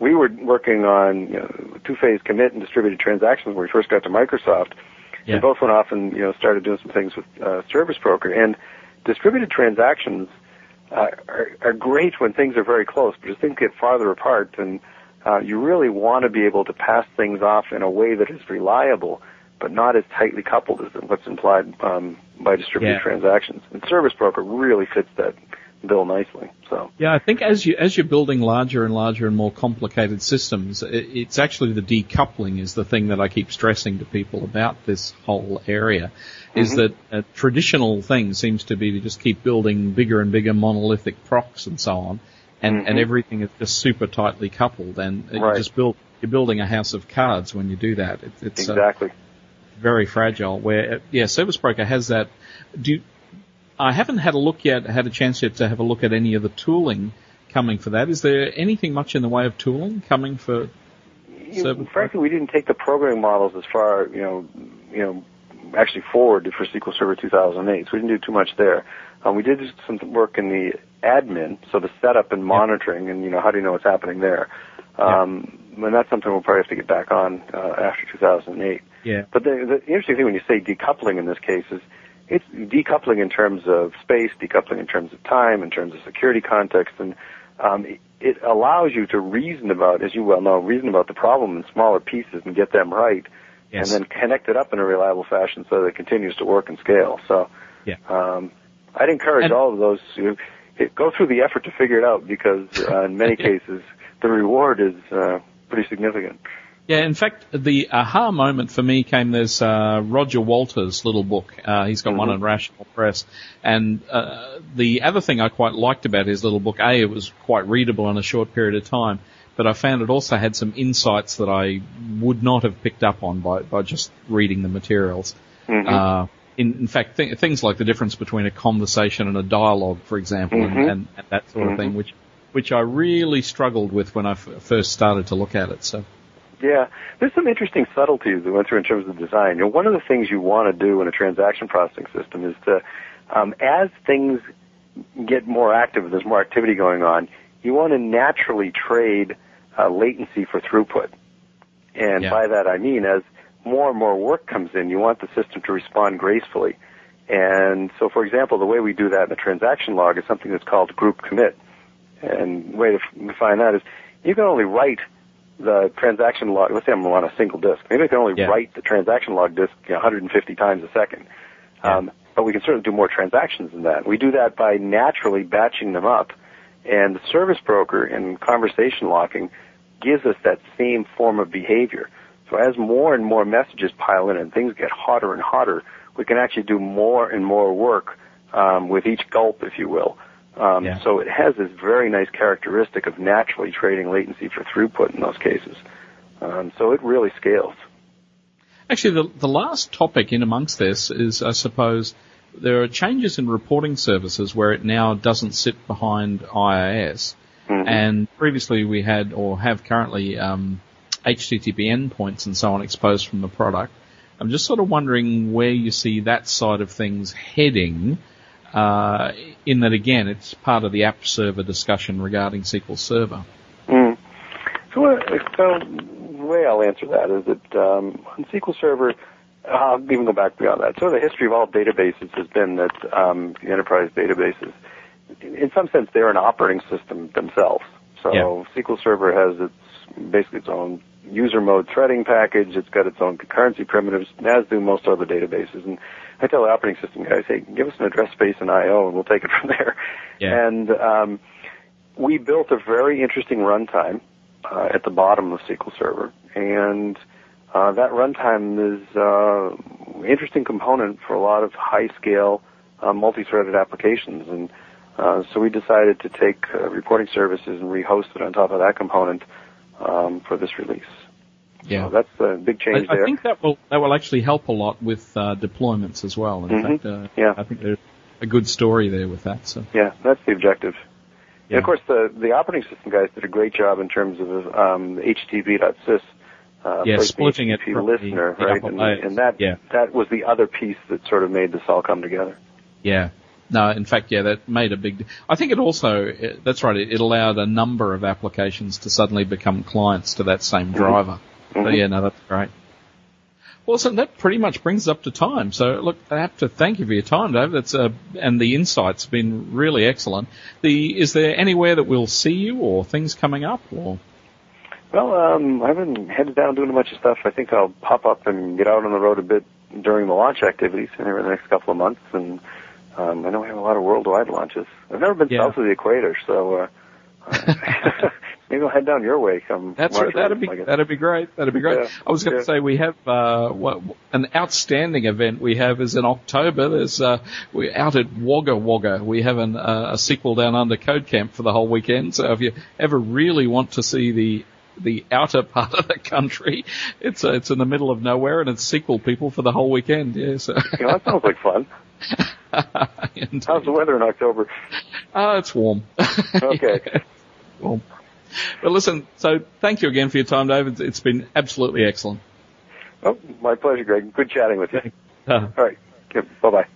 we were working on you know, two-phase commit and distributed transactions when we first got to Microsoft yeah. They both went off and you know started doing some things with uh, Service Broker and distributed transactions uh, are, are great when things are very close, but as things get farther apart, and uh, you really want to be able to pass things off in a way that is reliable, but not as tightly coupled as what's implied um, by distributed yeah. transactions. And Service Broker really fits that bill nicely. So yeah, I think as you as you're building larger and larger and more complicated systems, it's actually the decoupling is the thing that I keep stressing to people about this whole area. Is mm-hmm. that a traditional thing seems to be to just keep building bigger and bigger monolithic procs and so on, and mm-hmm. and everything is just super tightly coupled, and right. you just build you're building a house of cards when you do that. It, it's uh, exactly. Uh, very fragile. Where yeah, Service Broker has that. Do I haven't had a look yet, had a chance yet to have a look at any of the tooling coming for that. Is there anything much in the way of tooling coming for? You, frankly, we didn't take the programming models as far, you know, you know, actually forward for SQL Server 2008. So we didn't do too much there. Um, we did some work in the admin, so the setup and monitoring, and you know, how do you know what's happening there? Um, And that's something we'll probably have to get back on uh, after 2008. Yeah. But the, the interesting thing when you say decoupling in this case is it's decoupling in terms of space, decoupling in terms of time, in terms of security context, and um, it, allows you to reason about, as you well know, reason about the problem in smaller pieces and get them right, Yes. and then connect it up in a reliable fashion so that it continues to work and scale. So, Yeah. um, I'd encourage And- all of those to go through the effort to figure it out because uh, in many cases the reward is uh, pretty significant. Yeah, in fact, the aha moment for me came. There's uh, Roger Wolter's little book. Uh, he's got one Mhm. on Rational Press, and uh, the other thing I quite liked about his little book, a, it was quite readable in a short period of time, but I found it also had some insights that I would not have picked up on by by just reading the materials. Mhm. Uh, in, in fact, th- things like the difference between a conversation and a dialogue, for example, and, Mhm. and, and that sort of thing, which which I really struggled with when I f- first started to look at it. So. Yeah, there's some interesting subtleties that went through in terms of design. You know, one of the things you want to do in a transaction processing system is to, um, as things get more active, there's more activity going on, you want to naturally trade uh, latency for throughput. And Yeah. by that I mean as more and more work comes in, you want the system to respond gracefully. And so, for example, the way we do that in a transaction log is something that's called group commit. And the way to f- define that is you can only write the transaction log. Let's say I'm on a single disk. Maybe I can only Yeah. write the transaction log disk 150 times a second. Yeah. Um, but we can certainly do more transactions than that. We do that by naturally batching them up. And the service broker and conversation locking gives us that same form of behavior. So as more and more messages pile in and things get hotter and hotter, we can actually do more and more work um, with each gulp, if you will. Um, Yeah. So it has this very nice characteristic of naturally trading latency for throughput in those cases. Um, so it really scales. Actually, the, the last topic in amongst this is, I suppose, there are changes in reporting services where it now doesn't sit behind IIS. Mhm. And previously we had, or have currently, um, HTTP endpoints and so on exposed from the product. I'm just sort of wondering where you see that side of things heading, uh, in that again, it's part of the app server discussion regarding SQL Server. Mm. So, so the way I'll answer that is that um, on SQL Server, I'll even go back beyond that. So the history of all databases has been that um, the enterprise databases, in some sense, they're an operating system themselves. So Yeah. SQL Server has its basically its own user mode threading package. It's got its own concurrency primitives, as do most other databases. And I tell the operating system guys, hey, give us an address space and I/O, and we'll take it from there. Yeah. And um, we built a very interesting runtime uh, at the bottom of SQL Server, and uh, that runtime is uh, an interesting component for a lot of high-scale uh, multi-threaded applications. And uh, so we decided to take uh, reporting services and rehost it on top of that component um, for this release. Yeah. So that's a big change I there. I think that will that will actually help a lot with uh, deployments as well. In Mhm. fact, uh, Yeah. I think there's a good story there with that. So Yeah, that's the objective. Yeah. And of course, the the operating system guys did a great job in terms of um, HTTP.sys. Uh, Yeah, splitting it from the- listener, the right? And, and that Yeah. that was the other piece that sort of made this all come together. yeah, no, in fact, yeah, that made a big. I think it also that's right. It, it allowed a number of applications to suddenly become clients to that same driver. So Mhm. yeah, no, that's great. Well, so that pretty much brings us up to time. So look, I have to thank you for your time, Dave. That's uh, and the insights have been really excellent. The is there anywhere that we'll see you or things coming up or? Well, um, I haven't headed down doing a bunch of stuff. I think I'll pop up and get out on the road a bit during the launch activities in the next couple of months. And um, I know we have a lot of worldwide launches. I've never been Yeah. south of the equator, so uh, maybe I'll head down your way. Come That's right. That'd be that'd be great. That'd be great. Yeah, I was going to yeah. say we have uh, what, an outstanding event. We have is in October. There's uh, we're out at Wagga Wagga. We have an, uh, a SQL Down Under Code Camp for the whole weekend. So if you ever really want to see the the outer part of the country, it's uh, it's in the middle of nowhere and it's sequel people for the whole weekend. Yeah. So that sounds like fun. How's the weather in October? Ah, it's warm. Okay. warm. But listen, so thank you again for your time, David. It's been absolutely excellent. Oh, my pleasure, Greg. Good chatting with you. Uh, All right. Bye bye.